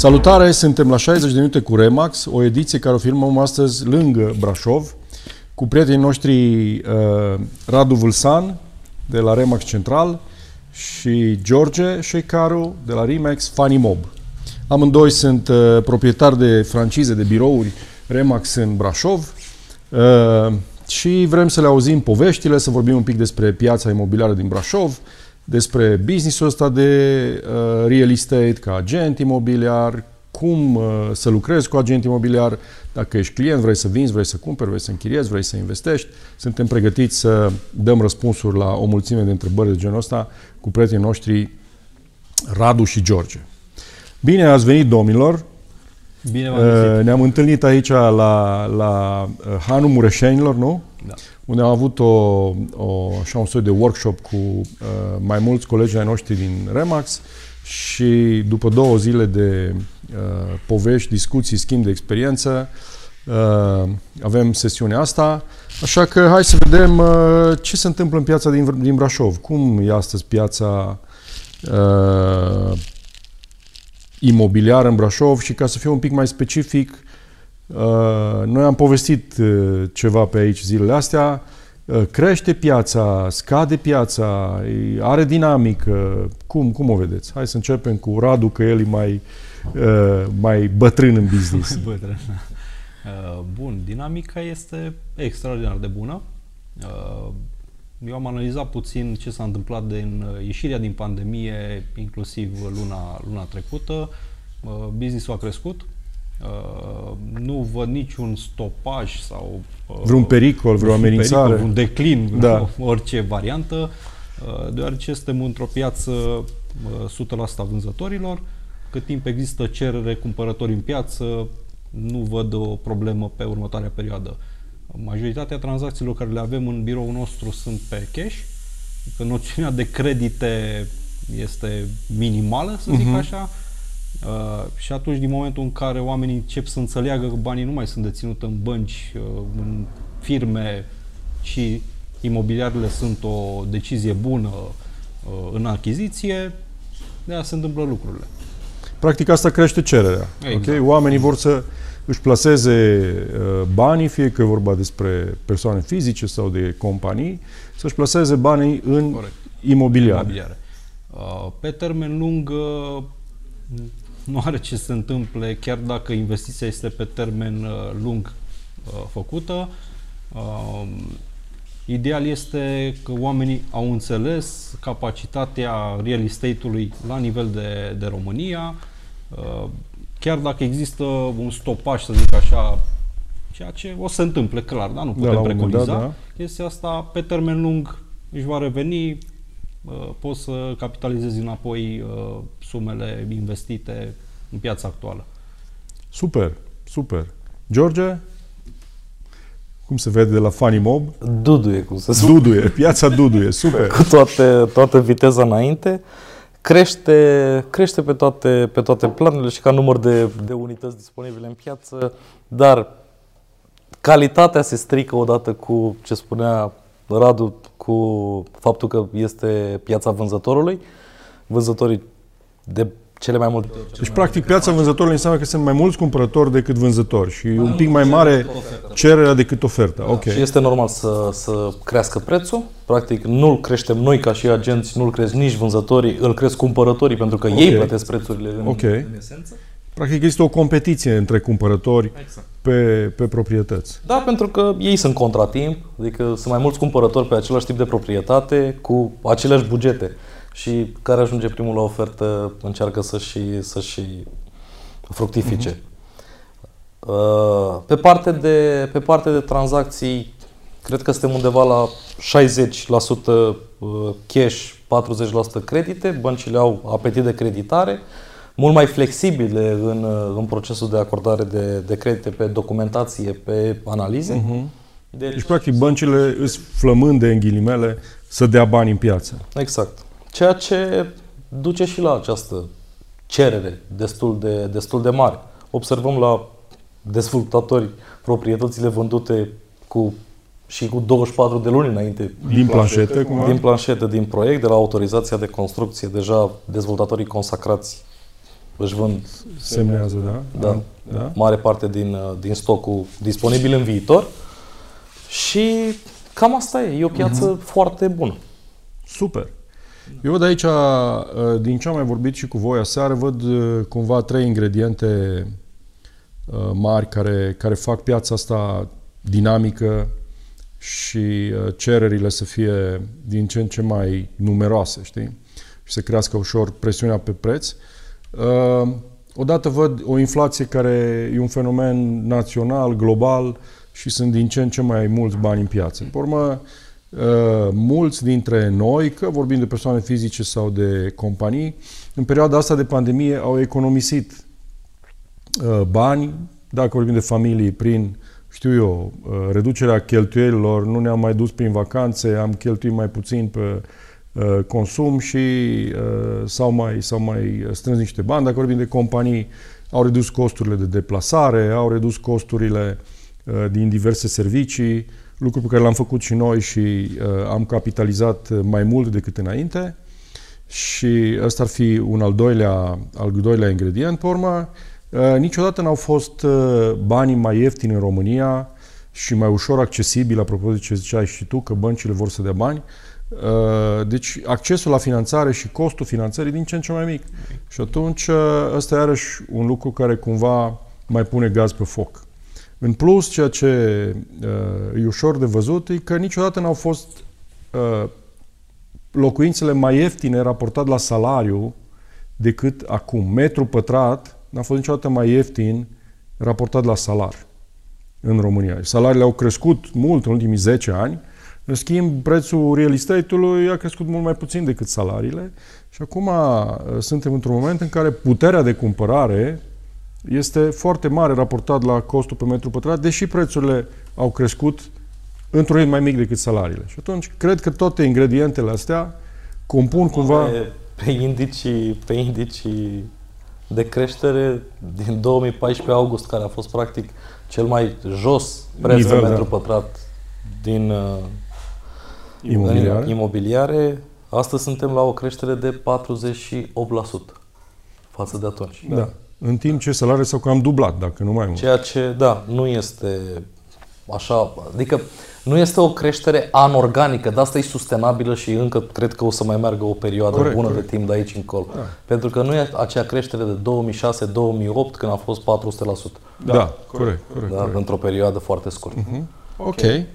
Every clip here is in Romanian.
Salutare, suntem la 60 de minute cu Remax, o ediție care o filmăm astăzi lângă Brașov, cu prietenii noștri uh, Radu Vâlsan, de la Remax Central, și George Șeicaru, de la Remax Funny Mob. Amândoi sunt uh, proprietari de francize de birouri Remax în Brașov uh, și vrem să le auzim poveștile, să vorbim un pic despre piața imobiliară din Brașov, despre businessul ăsta de uh, real estate ca agent imobiliar, cum uh, să lucrezi cu agent imobiliar, dacă ești client, vrei să vinzi, vrei să cumperi, vrei să închiriezi, vrei să investești. Suntem pregătiți să dăm răspunsuri la o mulțime de întrebări de genul ăsta cu prietenii noștri Radu și George. Bine ați venit, domnilor! Bine uh, Ne-am întâlnit aici la, la uh, Hanul Mureșenilor, nu? Da. Unde am avut o, o, așa un soi de workshop cu uh, mai mulți colegi ai noștri din Remax și după două zile de uh, povești, discuții, schimb de experiență, uh, avem sesiunea asta. Așa că hai să vedem uh, ce se întâmplă în piața din, din Brașov. Cum e astăzi piața uh, imobiliară în Brașov și ca să fiu un pic mai specific, uh, noi am povestit uh, ceva pe aici zilele astea, uh, crește piața, scade piața, are dinamică, cum, cum o vedeți? Hai să începem cu Radu, că el e mai, mai bătrân în business. bătrân. Bun, dinamica este extraordinar de bună. Eu am analizat puțin ce s-a întâmplat din uh, ieșirea din pandemie, inclusiv luna, luna trecută. Uh, business-ul a crescut. Uh, nu văd niciun stopaj sau vreun pericol, vreo amenințare, pericol, un declin, da. orice variantă, deoarece suntem într-o piață 100% vânzătorilor. Cât timp există cerere, cumpărători în piață, nu văd o problemă pe următoarea perioadă. Majoritatea tranzacțiilor care le avem în biroul nostru sunt pe cash, că noțiunea de credite este minimală, să zic uh-huh. așa, uh, și atunci din momentul în care oamenii încep să înțeleagă că banii nu mai sunt deținut în bănci, uh, în firme și imobiliarele sunt o decizie bună uh, în achiziție, de aia se întâmplă lucrurile. Practic asta crește cererea. Exact. Okay? Oamenii vor să își plaseze uh, banii, fie că e vorba despre persoane fizice sau de companii, să-și plaseze banii în Corect. imobiliare. imobiliare. Uh, pe termen lung uh, nu are ce se întâmple, chiar dacă investiția este pe termen lung făcută. Ideal este că oamenii au înțeles capacitatea real estate-ului la nivel de, de România, chiar dacă există un stopaj, să zic așa, ceea ce o să se întâmple, clar, da? nu putem da, preconiza. Da, da. Chestia asta, pe termen lung, își va reveni, poți să capitalizezi înapoi sumele investite în piața actuală. Super, super. George? Cum se vede de la Funny Mob? Duduie, cum se spune. Duduie, piața Duduie, super. Cu toate, toată viteza înainte. Uh, crește, crește pe, toate, pe toate planurile și ca număr de, de unități disponibile în piață, dar calitatea se strică odată cu ce spunea Radu, cu faptul că este piața vânzătorului. Vânzătorii de cele mai multe. Deci, practic, piața vânzătorului înseamnă că sunt mai mulți cumpărători decât vânzători și un pic mai mare cererea decât oferta. Da. Okay. Și este normal să, să crească prețul. Practic, nu-l creștem noi ca și agenți, nu-l cresc nici vânzătorii, îl cresc cumpărătorii pentru că okay. ei plătesc prețurile în, okay. în esență. Practic există o competiție între cumpărători exact. pe, pe proprietăți. Da, pentru că ei sunt contratimp, adică sunt mai mulți cumpărători pe același tip de proprietate cu aceleași bugete și care ajunge primul la ofertă încearcă să și, să și fructifice. Uh-huh. Pe parte, de, pe parte de tranzacții, cred că suntem undeva la 60% uh, cash, 40% credite. Băncile au apetit de creditare, mult mai flexibile în, uh, în procesul de acordare de, de credite pe documentație, pe analize. Uh-huh. Deci, deci, practic, băncile îți flămânde, în ghilimele, să dea bani în piață. Exact. Ceea ce duce și la această cerere destul de, destul de mare. Observăm la dezvoltatori proprietățile vândute cu și cu 24 de luni înainte. Din planșetă, cum Din planșetă, din proiect, de la autorizația de construcție, deja dezvoltatorii consacrați își vând Semnează, da? da, da. mare parte din, uh, din stocul disponibil în viitor și cam asta e. E o piață uh-huh. foarte bună. Super. Eu văd aici, uh, din ce am mai vorbit și cu voi aseară, văd uh, cumva trei ingrediente mari care, care fac piața asta dinamică și cererile să fie din ce în ce mai numeroase, știi? Și să crească ușor presiunea pe preț. Odată văd o inflație care e un fenomen național, global și sunt din ce în ce mai mulți bani în piață. Pe urmă, mulți dintre noi, că vorbim de persoane fizice sau de companii, în perioada asta de pandemie au economisit bani, dacă vorbim de familii, prin, știu eu, reducerea cheltuielilor, nu ne-am mai dus prin vacanțe, am cheltuit mai puțin pe Uh, consum și uh, s-au mai, s-au mai strâns niște bani. Dacă vorbim de companii, au redus costurile de deplasare, au redus costurile uh, din diverse servicii, lucru pe care l-am făcut și noi și am capitalizat mai mult decât înainte. Și ăsta ar fi un al doilea, al doilea ingredient. Pe urmă, niciodată n-au fost banii mai ieftini în România și mai ușor accesibili, apropo de ce ziceai și tu, că băncile vor să dea bani. Uh, deci accesul la finanțare și costul finanțării din ce în ce mai mic. Și atunci uh, ăsta e iarăși un lucru care cumva mai pune gaz pe foc. În plus, ceea ce uh, e ușor de văzut e că niciodată n-au fost locuințele mai ieftine raportat la salariu decât acum. Metru pătrat n-a fost niciodată mai ieftin raportat la salar în România. Salariile au crescut mult în ultimii 10 ani, în schimb, prețul real estate-ului a crescut mult mai puțin decât salariile și acum uh, suntem într-un moment în care puterea de cumpărare este foarte mare raportat la costul pe metru pătrat, deși prețurile au crescut într-un ritm mai mic decât salariile. Și atunci, cred că toate ingredientele astea compun cumva... Pe, pe, indicii, pe indicii de creștere din 2014 august, care a fost practic cel mai jos preț Nivel, pe metru da. pătrat din uh, imobiliare. imobiliare, astăzi suntem la o creștere de 48% față de atunci. Da. da. În timp ce salariile s-au cam dublat, dacă nu mai mult. Ceea ce, da, nu este așa, adică nu este o creștere anorganică, dar asta e sustenabilă și încă cred că o să mai meargă o perioadă corect, bună corect. de timp de aici încolo. Da. Pentru că nu e acea creștere de 2006-2008 când a fost 400%. Da, da corect, corect, da, corect. Într-o perioadă foarte scurtă. Uh-huh. Ok. okay.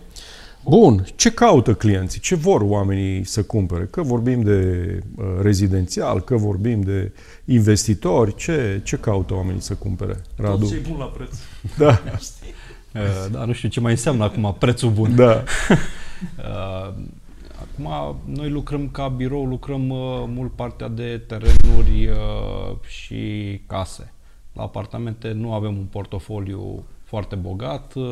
Bun. Ce caută clienții? Ce vor oamenii să cumpere? Că vorbim de uh, rezidențial, că vorbim de investitori, ce, ce caută oamenii să cumpere? Radu? Tot ce bun la preț. Da. uh, da, nu știu ce mai înseamnă acum prețul bun. Da. uh, acum noi lucrăm ca birou, lucrăm uh, mult partea de terenuri uh, și case. La apartamente nu avem un portofoliu foarte bogat, uh,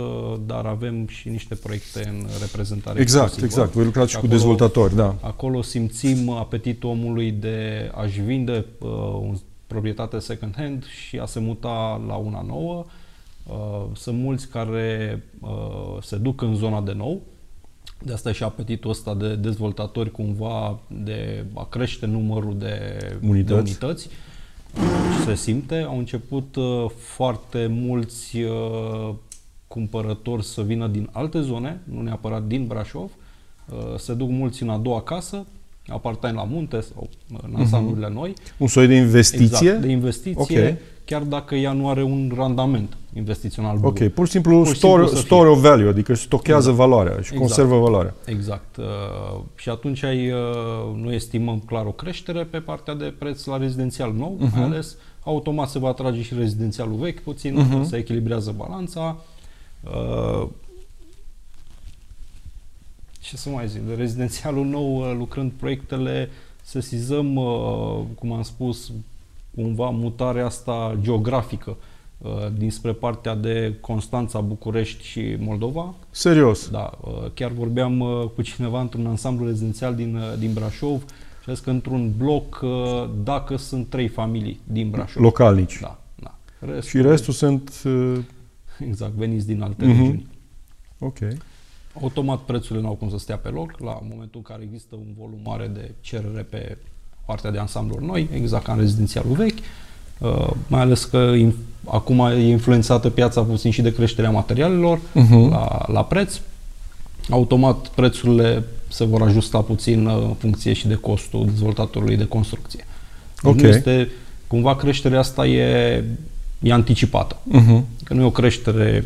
dar avem și niște proiecte în reprezentare Exact, exclusivă. exact. Voi lucrați și acolo, cu dezvoltatori, da. Acolo simțim apetitul omului de a-și vinde uh, un proprietate second hand și a se muta la una nouă. Uh, sunt mulți care uh, se duc în zona de nou, de asta e și apetitul ăsta de dezvoltatori cumva de a crește numărul de unități. De unități se simte. Au început uh, foarte mulți uh, cumpărători să vină din alte zone, nu neapărat din Brașov. Uh, se duc mulți în a doua casă, apartament la munte sau în ansamblurile uh-huh. noi. Un soi de investiție? Exact, de investiție. Okay chiar dacă ea nu are un randament investițional bun. Ok, pur și simplu pur și store, simplu store of value, adică stochează exact. valoarea și exact. conservă valoarea. Exact. Uh, și atunci ai, uh, noi estimăm clar o creștere pe partea de preț la rezidențial nou, uh-huh. mai ales automat se va atrage și rezidențialul vechi puțin, uh-huh. se echilibrează balanța. Uh, ce să mai zic, de rezidențialul nou, uh, lucrând proiectele, sesizăm, uh, cum am spus, cumva mutarea asta geografică uh, dinspre partea de Constanța, București și Moldova. Serios? Da. Uh, chiar vorbeam uh, cu cineva într-un ansamblu rezidențial din, din Brașov și a că într-un bloc, dacă sunt trei familii din Brașov. Localnici. Da. da. Restul, și restul sunt... Exact, veniți din alte uh-huh. regiuni. Ok. Automat prețurile nu au cum să stea pe loc la momentul în care există un volum mare de cerere pe partea de ansambluri noi, exact ca în rezidențialul vechi. Uh, mai ales că in- acum e influențată piața puțin și de creșterea materialelor uh-huh. la, la preț. Automat prețurile se vor ajusta puțin uh, în funcție și de costul dezvoltatorului de construcție. Deci Ok. nu este, cumva creșterea asta e, e anticipată. Uh-huh. Că nu e o creștere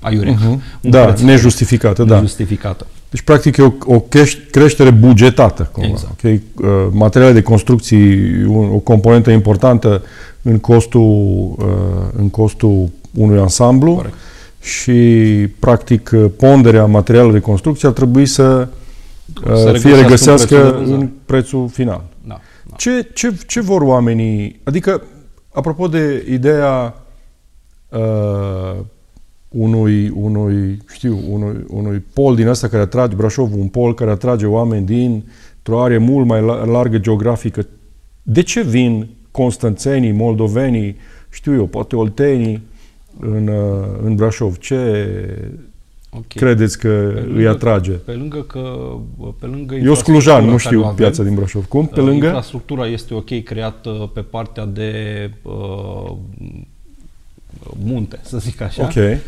aiurea. Uh-huh. Un Da, preț nejustificată, da. nejustificată. Deci, practic, e o, o creș- creștere bugetată. Cumva. Exact. Okay? Uh, materiale de construcții, un, o componentă importantă în costul, uh, în costul unui ansamblu Corect. și, practic, uh, ponderea materialelor de construcție ar trebui să, uh, Să fie regăsească regăsească în prețul de în vânzare. prețul final. Da, da. Ce, ce, ce vor oamenii? Adică, apropo de ideea uh, unui, unui, știu, unui, unui pol din ăsta care atrage, Brașov, un pol care atrage oameni din o are mult mai la- largă geografică. De ce vin constanțenii, moldovenii, știu eu, poate oltenii în, uh, în Brașov? Ce Ok. credeți că Pe îi lângă- atrage? Pe lângă că pe lângă Eu sunt clujan, nu infrastructura care o știu avem, piața din Brașov. Cum? Pe uh, lângă? Infrastructura este ok creată pe partea de uh, munte, să zic așa. Ok. Uh,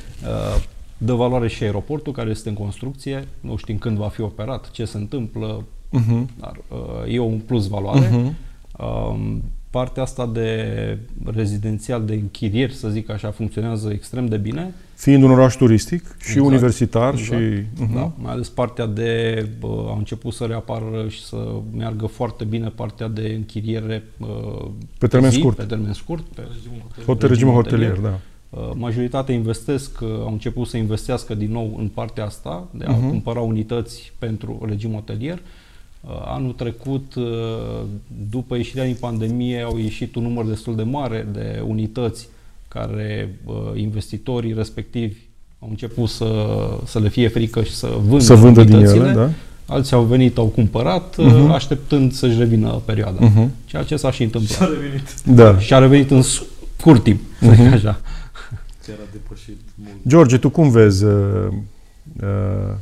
dă valoare și aeroportul care este în construcție, nu știm când va fi operat, ce se întâmplă, Uh-huh. dar uh, e un plus valoare. Uh-huh. Um, partea asta de rezidențial, de închirieri, să zic așa, funcționează extrem de bine. Fiind un oraș turistic și Exact, universitar exact. și... uh-huh. Da, mai ales partea de, bă, au început să reapară și să meargă foarte bine partea de închiriere uh, Pe termen zi, scurt. Pe termen scurt, pe Hotel, regimul hotelier, da. Uh, Majoritatea investesc, uh, au început să investească din nou în partea asta, de a Mhm. cumpăra unități pentru regim hotelier. Uh, Anul trecut, uh, după ieșirea din pandemie, au ieșit un număr destul de mare de unități care uh, investitorii respectivi au început să, să le fie frică și să vândă, Să vândă din unitățile. ele, da? Alții au venit, au cumpărat, uh, Mhm. așteptând să-și revină perioada. Mhm. Ceea ce s-a și întâmplat. Da. Și a revenit în scurt timp, să zic așa. Chiar a depășit mult. George, tu cum vezi, uh, uh,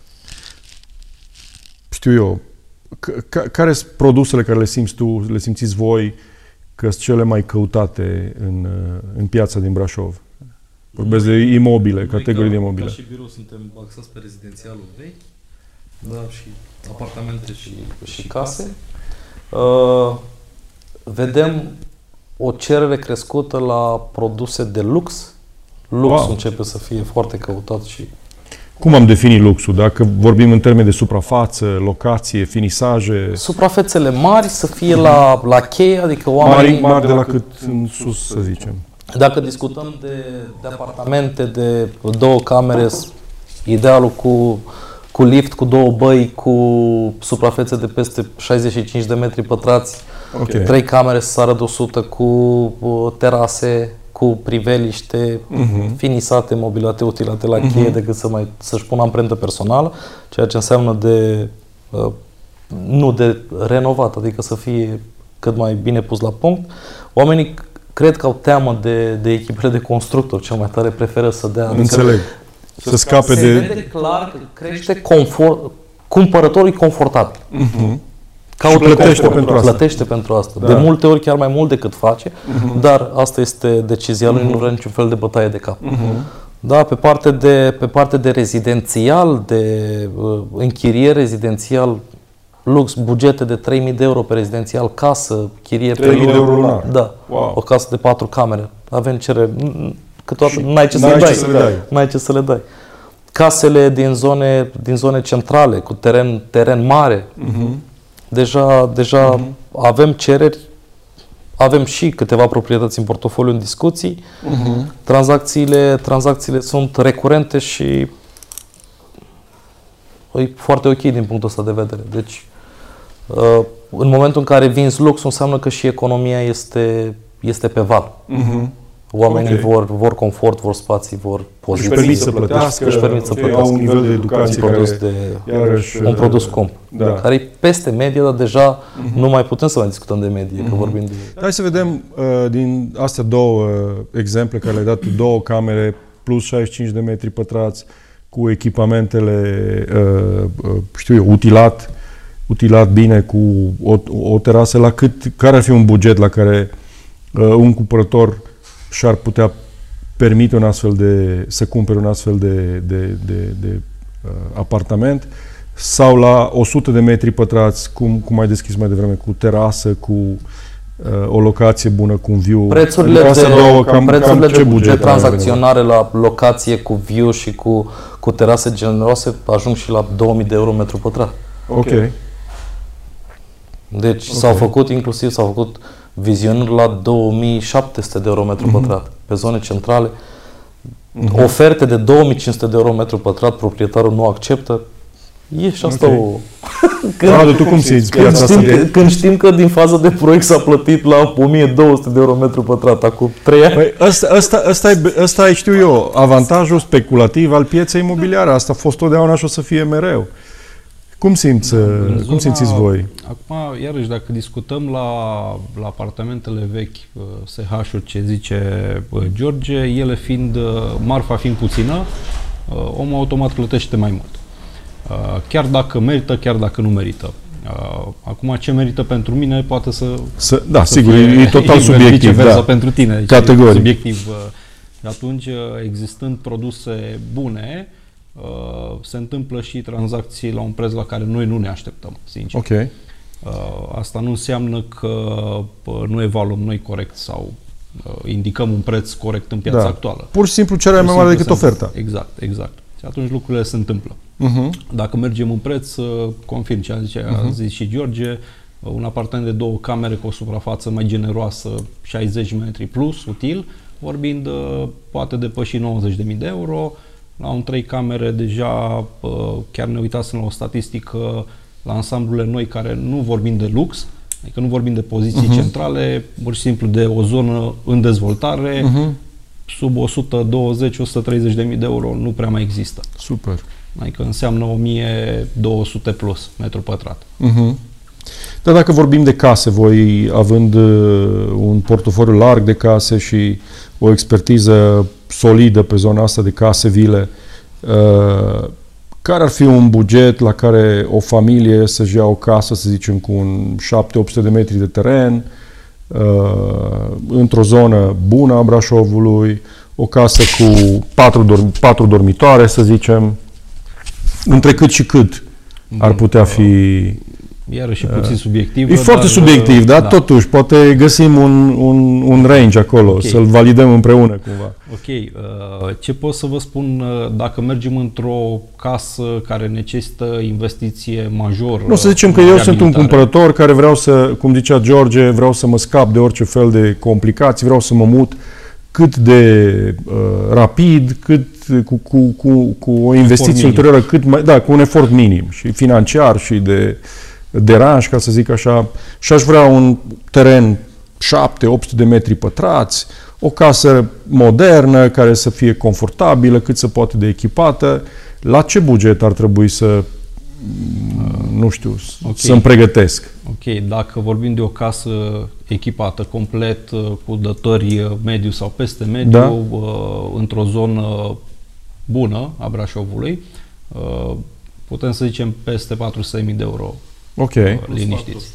știu eu, c- ca- care sunt produsele care le simți tu, le simțiți voi că sunt cele mai căutate în, uh, în piața din Brașov? Vorbesc de imobile, Noi categorii ca, de imobile. Ca și birou suntem axați pe rezidențialul vechi, da, și apartamente și, și case. Uh, vedem o cerere crescută la produse de lux. Luxul Wow. începe să fie foarte căutat și Cum am definit luxul? Dacă vorbim în termeni de suprafață, locație, finisaje, suprafețele mari să fie la, la cheie, adică mari, oamenii... mari de la cât în sus, să zicem. Dacă discutăm de, de apartamente de două camere, s- idealul cu, cu lift, cu două băi, cu suprafețe de peste 65 de metri pătrați, Ok. trei camere să sară de 100 cu uh, terase, cu priveliște, Mhm. finisate, mobilate, utilate la cheie, decât să mai, să-și pună amprentă personală, ceea ce înseamnă de uh, nu de renovat, adică să fie cât mai bine pus la punct. Oamenii c- cred că au teamă de, de echipele de constructori, cel mai tare preferă să dea. adică Înțeleg. Să scape se de... vede clar că crește confort, cumpărătorul e confortabil. Mhm. Caută Și plătește confort. pentru asta. Plătește pentru asta. Da. De multe ori chiar mai mult decât face, dar asta este decizia lui, nu vrea niciun fel de bătaie de cap. Da, pe parte de, pe parte de rezidențial, de uh, închiriere rezidențial, lux, bugete de 3000 de euro pe rezidențial, casă, chirie 3000 de euro lunar. Da, Wow. o casă de patru camere. Avem cerere, câteodată n-ai ce să n-ai le ce dai. să le dai. N-ai ce să le dai. Casele din zone, din zone centrale, cu teren, teren mare, Mhm. Deja, deja avem cereri, avem și câteva proprietăți în portofoliu în discuții. Mhm. Tranzacțiile, tranzacțiile sunt recurente și e foarte ok din punctul ăsta de vedere. Deci, uh, în momentul în care vinzi lux, înseamnă că și economia este, este pe val. Mhm. Oamenii Ok. vor, vor confort, vor spații, vor Își poziții. permit să plătească, Își permit să ok, plătească. au un nivel de educație un produs, care, de, iarăși, un produs scump, da. care e peste medie, dar deja nu mai putem să mai discutăm de medie, că vorbim de... Hai să vedem uh, din astea două uh, exemple care le-ai dat tu, două camere plus 65 de metri pătrați cu echipamentele, uh, uh, știu eu, utilat, utilat bine cu o, o terasă, la cât, care ar fi un buget la care uh, un cumpărător și-ar putea permite un astfel de, să cumpere un astfel de, de, de, de uh, apartament sau la 100 de metri pătrați, cum, cum ai deschis mai devreme, cu terasă, cu uh, o locație bună, cu un view. Prețurile de, două, cam, prețurile cam de, buget de tranzacționare la locație cu view și cu, cu terase generoase ajung și la 2000 de euro metru pătrat. Ok. Deci okay. s-au făcut inclusiv, s-au făcut vizionări la 2700 de euro metru mm-hmm. pătrat pe zone centrale. Mm-hmm. Oferte de 2500 de euro metru pătrat proprietarul nu acceptă. E și asta okay. o... când, Radu, tu cum simți când știm, asta? Când știm că din faza de proiect s-a plătit la 1200 de euro metru pătrat acum 3 ani. Păi ăsta, ăsta, ăsta, e, ăsta e, știu eu, avantajul speculativ al pieței imobiliare. Asta a fost totdeauna și o să fie mereu. Cum, simți, da, zona, cum simțiți voi? Acum, iarăși, dacă discutăm la, la apartamentele vechi, uh, SH-uri, ce zice uh, George, ele fiind, uh, marfa fiind puțină, omul automat plătește mai mult. Chiar dacă merită, chiar dacă nu merită. Acum, ce merită pentru mine poate să... să da, să sigur, e total subiectiv. Da. pentru tine. Categoric. Subiectiv. Și atunci, existând produse bune, Uh, se întâmplă și tranzacții la un preț la care noi nu ne așteptăm, sincer. Ok. Uh, asta nu înseamnă că uh, nu evaluăm noi corect sau uh, indicăm un preț corect în piața da. actuală. Pur și simplu cererea mai mare decât oferta. Exact, exact. Și atunci lucrurile se întâmplă. Uh-huh. Dacă mergem în preț, uh, confirm ce a zis, uh-huh. a mhm. zis și George, uh, un apartament de două camere cu o suprafață mai generoasă, 60 metri plus, util, vorbind, poate depăși 90.000 de euro, la un trei camere deja, chiar ne uitasem la o statistică la ansamblurile noi care nu vorbim de lux, adică nu vorbim de poziții uh-huh. centrale, pur și simplu de o zonă în dezvoltare, uh-huh. sub 120-130 de mii de euro nu prea mai există. Super. Adică înseamnă 1200 plus metru pătrat. Uh-huh. Dar dacă vorbim de case, voi având uh, un portofoliu larg de case și o expertiză solidă pe zona asta de case, vile, uh, care ar fi un buget la care o familie să-și ia o casă, să zicem, cu un 7-800 de metri de teren, uh, într-o zonă bună a Brașovului, o casă cu patru, dorm- patru dormitoare, să zicem, între cât și cât ar putea fi Iarăși puțin subiectiv. E foarte subiectiv, dar da. totuși poate găsim un, un, un range acolo, okay. să-l validăm împreună cumva. Ok. Uh, ce pot să vă spun uh, dacă mergem într-o casă care necesită investiție majoră? Nu, să zicem că eu sunt un cumpărător care vreau să, cum zicea George, vreau să mă scap de orice fel de complicații, vreau să mă mut cât de uh, rapid, cât cu, cu, cu, cu o investiție ulterioară, cât mai, da, cu un efort minim și financiar și de uh, deranj, ca să zic așa, și aș vrea un teren 7-800 de metri pătrați, o casă modernă, care să fie confortabilă, cât se poate de echipată. La ce buget ar trebui să, nu știu, okay. să-mi pregătesc? Ok, dacă vorbim de o casă echipată complet, uh, cu dători uh, mediu sau peste mediu, da? Uh, într-o zonă bună a Brașovului, putem să zicem peste 400.000 de euro Ok. Liniștiți.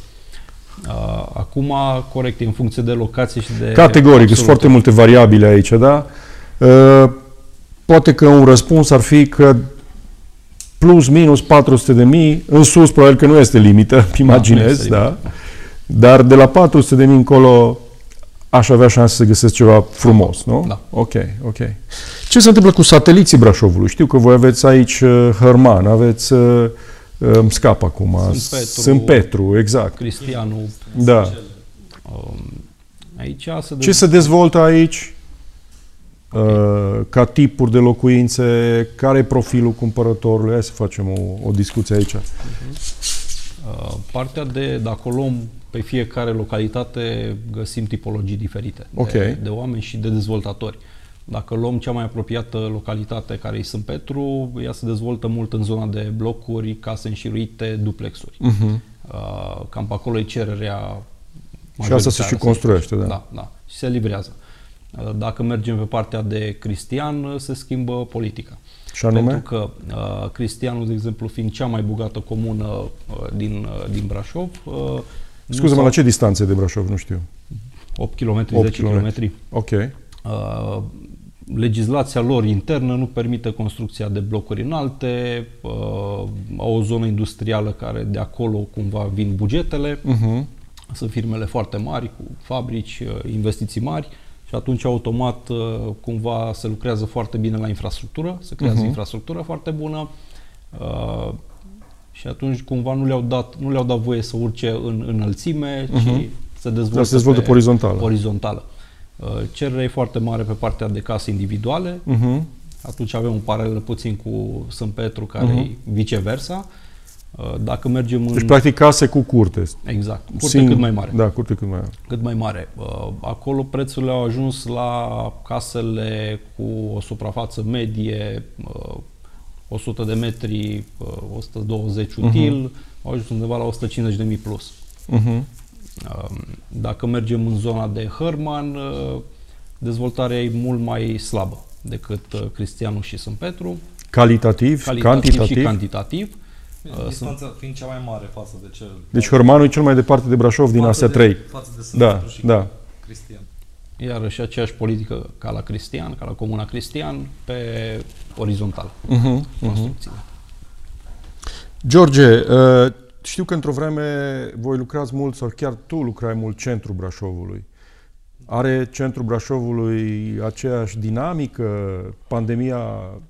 Uh, acum, corect, în funcție de locație și de... Categoric, sunt foarte multe variabile aici, da? Uh, poate că un răspuns ar fi că plus minus 400 de mii, în sus probabil că nu este limită, imaginez, da? da? Dar de la 400 de mii încolo aș avea șanse să găsesc ceva frumos, nu? Da. Ok, ok. Ce se întâmplă cu sateliții Brașovului? Știu că voi aveți aici uh, Hărman, aveți uh, îmi scap acum. Sunt Petru, Sunt Petru exact. Cristianu. Da. Um, aici se Ce se dezvoltă aici? Okay. Uh, ca tipuri de locuințe, care e profilul cumpărătorului? Hai să facem o, o discuție aici. Uh-huh. partea de, dacă o luăm pe fiecare localitate, găsim tipologii diferite okay. de, de oameni și de dezvoltatori. Uh, dacă luăm cea mai apropiată localitate care e Sunt Petru, ea se dezvoltă mult în zona de blocuri, case înșiruite, duplexuri. Uh-huh. Uh, cam pe acolo e cererea Și asta se și construiește, da. Da, da. Și se livrează. Uh, dacă mergem pe partea de Cristian, se schimbă politica. Și anume? Pentru că uh, Cristianul, de exemplu, fiind cea mai bogată comună uh, din, uh, din Brașov... Uh, Scuze-mă, la ce distanțe de Brașov? Nu știu. 8 km, 8 10 km. Ok. Uh, legislația lor internă nu permite construcția de blocuri înalte, uh, au o zonă industrială care de acolo cumva vin bugetele, Uh-huh. sunt firmele foarte mari, cu fabrici, uh, investiții mari și atunci automat uh, cumva se lucrează foarte bine la infrastructură, se creează Mhm. infrastructură foarte bună uh, și atunci cumva nu le-au dat, nu le-au dat voie să urce în înălțime, ci Mhm. să dezvolte, Dar se dezvoltă pe orizontală. orizontală. Uh, Cererea e foarte mare pe partea de case individuale, Uh-huh. atunci avem un paralel puțin cu Sânt Petru, care Mhm. e viceversa. Uh, Dacă mergem în... Deci, practic, case cu curte. Exact, curte Sing- cât mai mare. Da, curte cât mai mare. Cât mai mare. Uh, Acolo prețurile au ajuns la casele cu o suprafață medie, uh, 100 de metri, uh, 120 util, au ajuns undeva la 150.000 plus. Uh-huh. Um, Dacă mergem în zona de Hărman, uh, dezvoltarea e mult mai slabă decât uh, Cristianu și Sânt Petru, Calitativ, calitativ cantitativ. și cantitativ. Uh, Distanța fiind cea mai mare față de cel... Deci Hărmanul e cel mai departe de Brașov din astea trei. Față de Da, Petru și da. Cristian. Iarăși aceeași politică ca la Cristian, ca la Comuna Cristian, pe orizontal Uh-huh. construcțiile. George, uh, știu că într-o vreme voi lucrați mult, sau chiar tu lucrai mult centrul Brașovului. Are centrul Brașovului aceeași dinamică? Pandemia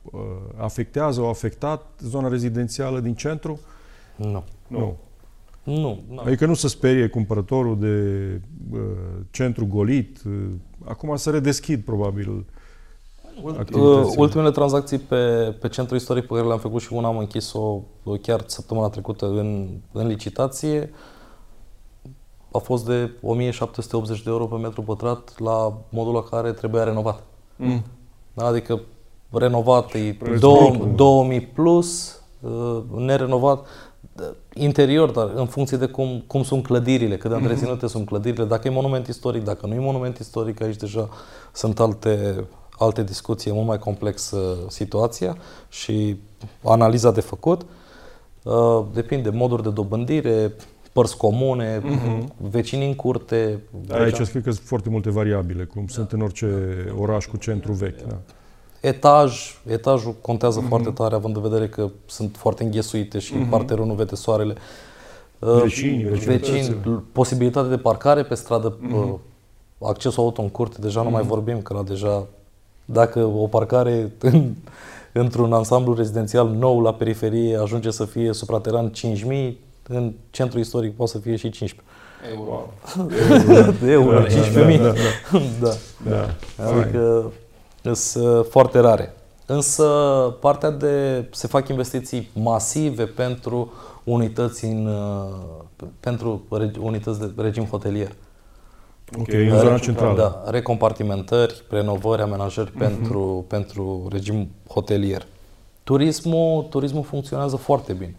uh, afectează, o afectat zona rezidențială din centru? Nu. Nu. Nu. nu. Adică nu se sperie cumpărătorul de uh, centru golit. Uh, acum se redeschid, probabil. Uh, activitățile. ultimele tranzacții pe, pe centrul istoric pe care le-am făcut și una am închis-o chiar săptămâna trecută în, în licitație a fost de 1780 de euro pe metru pătrat la modul la care trebuia renovat. Mm. Adică renovat e Preț 2000, mic. 2000 plus, uh, nerenovat interior, dar în funcție de cum, cum sunt clădirile, cât de întreținute sunt clădirile, dacă e monument istoric, dacă nu e monument istoric, aici deja sunt alte, alte discuții, e mult mai complexă situația și analiza de făcut. Uh, Depinde moduri de dobândire, părți comune, vecini în curte. Aici cred că sunt foarte multe variabile, cum sunt în orice oraș cu centru vechi. Da. Etaj, etajul contează foarte tare, având în vedere că sunt foarte înghesuite și mm-hmm. parterul nu vede soarele. Uh, Vecinii, vecini, posibilitate de parcare pe stradă, mm-hmm. accesul auto în curte, deja nu mai vorbim, că la deja, dacă o parcare în, într-un ansamblu rezidențial nou la periferie ajunge să fie suprateran 5.000, în centru istoric poate să fie și 15. Euro. De euro, Da, 15.000. da, da, da. Da. Adică sunt uh, foarte rare. Însă partea de se fac investiții masive pentru unități în uh, pentru regi- unități de regim hotelier. Ok, în zona centrală. Da, recompartimentări, renovări, amenajări pentru, pentru regim hotelier. Turismul, turismul funcționează foarte bine.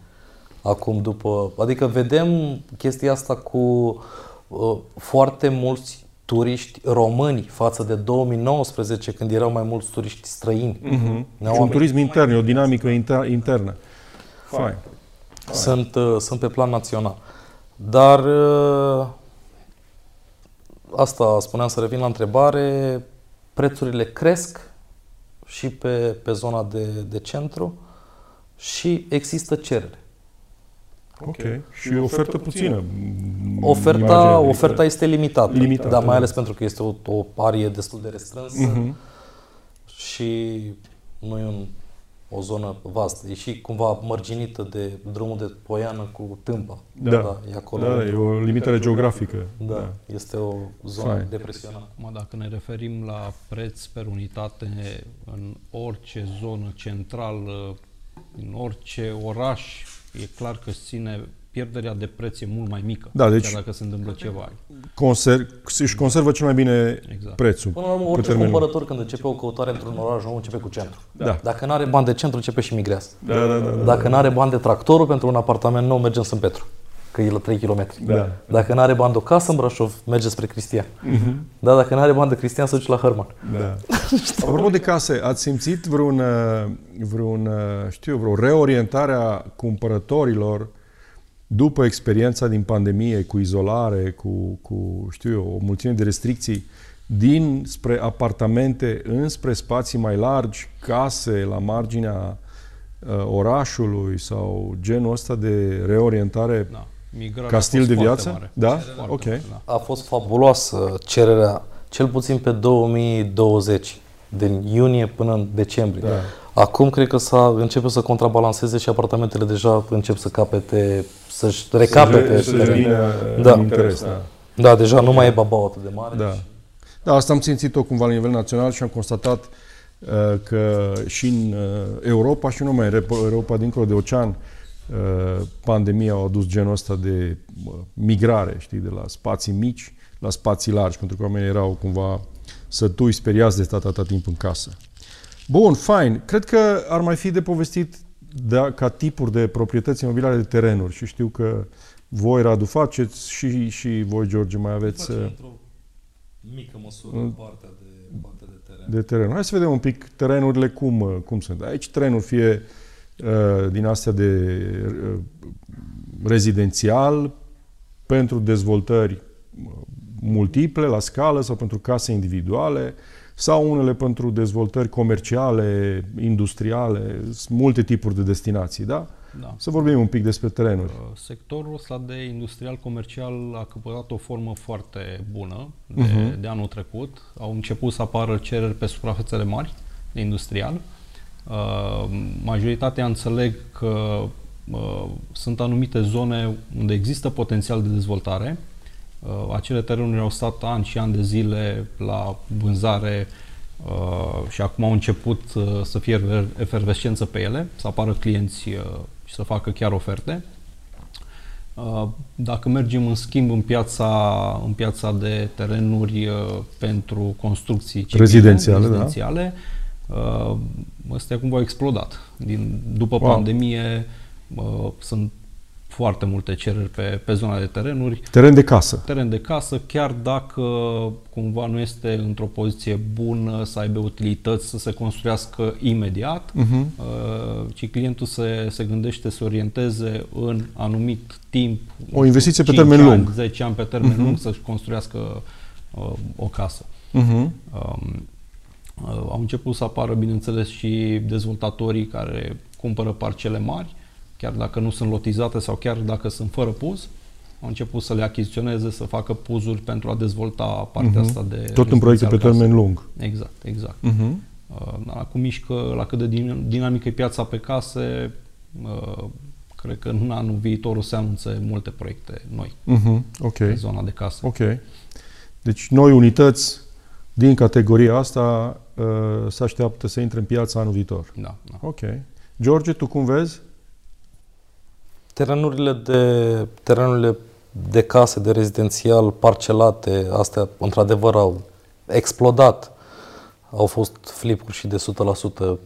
Acum după, adică vedem chestia asta cu uh, foarte mulți turiști români față de 2019 când erau mai mulți turiști străini. Mhm. Ne-au Și un oameni- turism intern, e o dinamică inter- internă. Fain. sunt, uh, sunt pe plan național. Dar uh, asta spuneam să revin la întrebare, prețurile cresc și pe, pe zona de, de centru și există cerere. Ok. Și ofertă puțină. Oferta, Imaginea oferta este limitată, Limitată, dar mai da. ales pentru că este o, o arie destul de restrânsă Mhm. și nu e un, o zonă vastă. E și cumva mărginită de drumul de Poiană cu Tâmpa. Da. e acolo. Da, e o limitare geografică. Da, este o zonă Fain. depresionată. Acum, dacă ne referim la preț per unitate în orice zonă centrală, în orice oraș, e clar că ține pierderea de preț e mult mai mică. Da, deci- chiar dacă se întâmplă ceva. Conser- își conservă cel mai bine Exact. prețul. Până la urmă, pe orice termen lung. cumpărător când începe o căutare într-un oraș nou, începe cu centru. Da. Dacă nu are bani de centru, începe și migrează. Da, da, da. da. Dacă nu are bani de tractorul pentru un apartament nou, merge în Sânt Petru, că e la 3 km. Da. Dacă nu are bani de o casă în Brașov, merge spre Cristian. Da, dacă nu are bani de Cristian, se duce la Hărman. Da. Apropo de case, ați simțit vreun, uh, vreun uh, știu, vreo reorientare a cumpărătorilor după experiența din pandemie, cu izolare, cu, cu știu eu, o mulțime de restricții, din spre apartamente înspre spații mai largi, case la marginea uh, orașului sau genul ăsta de reorientare Da. Migrarea ca a stil fost de foarte viață? mare. Da? Foarte Ok. mare, da. A fost fabuloasă cererea, cel puțin pe 2020, din iunie până în decembrie. Da. Acum cred că s-a începe să contrabalanceze și apartamentele deja încep să capete, să-și recapete. Să teren. revină Da. în interes, da. Da, deja nu mai e babau atât de mare. Da. Da, asta am simțit-o cumva la nivel național și am constatat uh, că și în uh, Europa și nu numai în Repo- Europa, dincolo de ocean, uh, pandemia a adus genul ăsta de uh, migrare, știi, de la spații mici la spații largi, pentru că oamenii erau cumva sătui, speriați de stat atâta timp în casă. Bun, fain. Cred că ar mai fi de povestit de, ca tipuri de proprietăți imobiliare de terenuri și știu că voi, Radu, faceți și, și voi, George, mai aveți uh, într-o mică măsură Mm. partea de, partea de teren. de terenuri. Hai să vedem un pic terenurile cum, uh, cum sunt. Aici terenuri fie uh, din astea de uh, rezidențial, pentru dezvoltări uh, multiple, la scală sau pentru case individuale, sau unele pentru dezvoltări comerciale, industriale, sunt multe tipuri de destinații, da? Da. Să vorbim un pic despre terenuri. Uh, Sectorul ăsta de industrial-comercial a căpătat o formă foarte bună de, Mhm. de anul trecut. Au început să apară cereri pe suprafețele mari de industrial. Uh, Majoritatea înțeleg că uh, sunt anumite zone unde există potențial de dezvoltare. Uh, Acele terenuri au stat ani și ani de zile la vânzare uh, și acum au început uh, să fie efer- efervescență pe ele, să apară clienți uh, și să facă chiar oferte. Uh, Dacă mergem în schimb în piața, în piața de terenuri uh, pentru construcții civile, Rezidențiale, da. rezidențiale uh, astea cumva au explodat. Din, după Wow. pandemie uh, sunt foarte multe cereri pe, pe zona de terenuri. Teren de casă. Teren de casă, chiar dacă cumva nu este într-o poziție bună să aibă utilități să se construiască imediat, Uh-huh. uh, ci clientul se, se gândește să orienteze în anumit timp. O investiție pe 5 termen ani, lung. 10 ani pe termen Mhm. lung să-și construiască uh, o casă. Uh-huh. Um, uh, au început să apară, bineînțeles, și dezvoltatorii care cumpără parcele mari, chiar dacă nu sunt lotizate sau chiar dacă sunt fără puz, au început să le achiziționeze, să facă puzuri pentru a dezvolta partea Mhm. asta de Tot în proiecte pe rezidențial casă. termen lung. Exact, exact. Uh-huh. Uh, Acum mișcă la cât de din- dinamică e piața pe case, uh, cred că în anul viitor o să anunțe multe proiecte noi Uh-huh. Ok. pe zona de casă. Ok. Deci noi unități din categoria asta uh, se așteaptă să intre în piața anul viitor. Da, da. Ok. George, tu cum vezi? Terenurile de, terenurile de case, de rezidențial, parcelate, astea într-adevăr au explodat. Au fost flipuri și de 100% uh,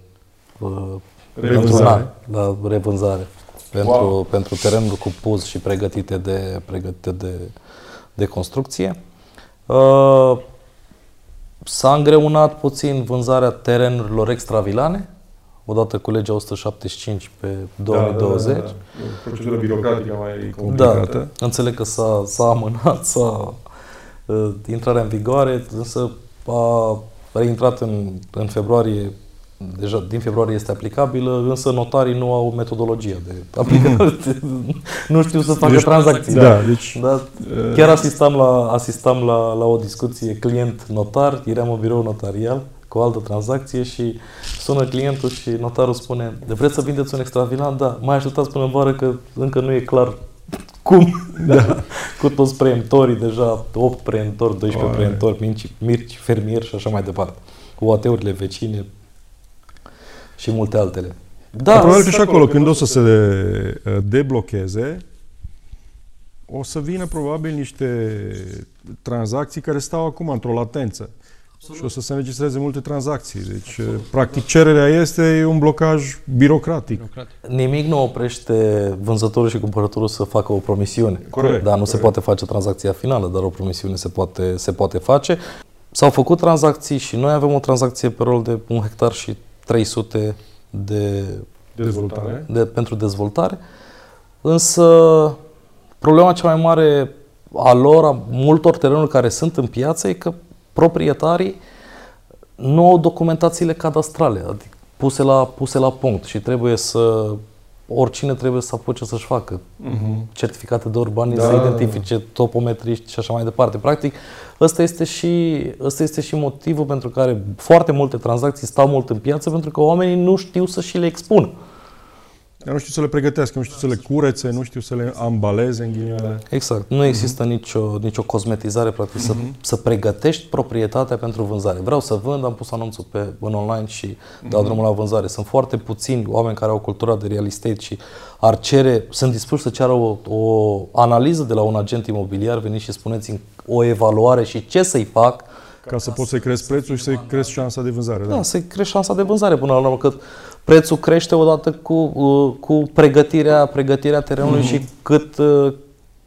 pentru un an la revânzare. Pentru, Wow. pentru terenuri cu puz și pregătite de, pregătite de, de construcție. Uh, s-a îngreunat puțin vânzarea terenurilor extravilane, odată cu legea 175 pe 2020. Da, da, da, da. O procedură birocratică mai Da, complicată. înțeleg că s-a, s-a amânat, s-a uh, intrarea în vigoare, însă a reintrat în, în februarie, deja din februarie este aplicabilă, însă notarii nu au metodologia de aplicare, nu știu să facă Deci- tranzacții. Da, deci Da, chiar asistam la, asistam la, la o discuție client-notar, eram în birou notarial cu o altă tranzacție și sună clientul și notarul spune vreți să vindeți un extravilan? Da, mai așteptați până în vară că încă nu e clar cum. Da. cu toți preemptorii, deja 8 preemptori, 12 Oare. preemptori, mici, mirci, fermieri și așa mai departe. Cu AT-urile vecine și multe altele. Da, probabil că și acolo, când o să se uh, deblocheze, o să vină probabil niște tranzacții care stau acum într-o latență. Și o să se înregistreze multe tranzacții. Deci, uh, practic, cererea este un blocaj birocratic. Birocratic. Nimic nu oprește vânzătorul și cumpărătorul să facă o promisiune. Corect, Dar nu se corect. poate face tranzacția finală, dar o promisiune se poate, se poate face. S-au făcut tranzacții și noi avem o tranzacție pe rol de un hectar și 300 de, Dezvoltare. de, pentru dezvoltare. Însă problema cea mai mare a lor, a multor terenuri care sunt în piață, e că proprietarii nu au documentațiile cadastrale, adică puse la, puse la punct și trebuie să oricine trebuie să apuce să-și facă uh-huh. certificate de urbanism, da. să identifice topometriști și așa mai departe. Practic, ăsta este, și, ăsta este și motivul pentru care foarte multe tranzacții stau mult în piață, pentru că oamenii nu știu să și le expună. Dar nu știu să le pregătească, nu știu să le curețe, nu știu să le ambaleze în ghilimele. Exact. Nu există uh-huh. nicio, nicio cosmetizare, practic, uh-huh. să, mhm. să pregătești proprietatea pentru vânzare. Vreau să vând, am pus anunțul pe, în online și uh-huh. dau drumul la vânzare. Sunt foarte puțini oameni care au cultura de real estate și ar cere, sunt dispuși să ceară o, o analiză de la un agent imobiliar, veniți și spuneți o evaluare și ce să-i fac ca să poți să crezi prețul și să crezi șansa de vânzare. Da, da să crești șansa de vânzare până la urmă, că prețul crește odată cu, uh, cu pregătirea, pregătirea terenului mm-hmm. și cât, uh,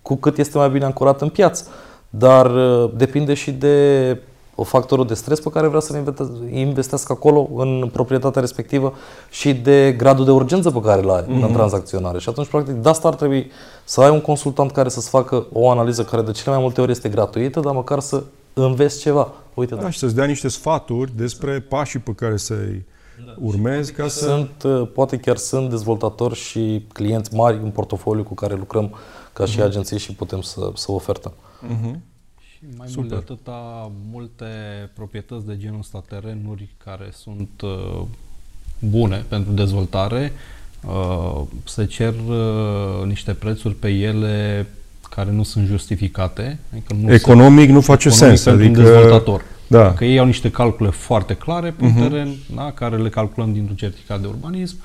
cu cât este mai bine ancorat în piață. Dar uh, depinde și de factorul de stres pe care vrea să-l investească acolo în proprietatea respectivă și de gradul de urgență pe care îl are mm-hmm. în mhm. tranzacționare. Și atunci, practic, de asta ar trebui să ai un consultant care să-ți facă o analiză care de cele mai multe ori este gratuită, dar măcar să înveți ceva. Uite, da, da. și să-ți dea niște sfaturi despre pașii pe care să-i da. Urmezi ca să... Sunt, uh, poate chiar sunt dezvoltatori și clienți mari în portofoliu cu care lucrăm ca și uh-huh. agenții și putem să, să ofertăm. Uh-huh. Și mai Super. mult de atâta, multe proprietăți de genul ăsta, terenuri care sunt uh, bune pentru dezvoltare, uh, se cer uh, niște prețuri pe ele care nu sunt justificate. Adică nu economic se, nu face economic sens. Adică, un dezvoltator. Da. Că ei au niște calcule foarte clare pe uh-huh. teren, da, care le calculăm dintr-un certificat de urbanism.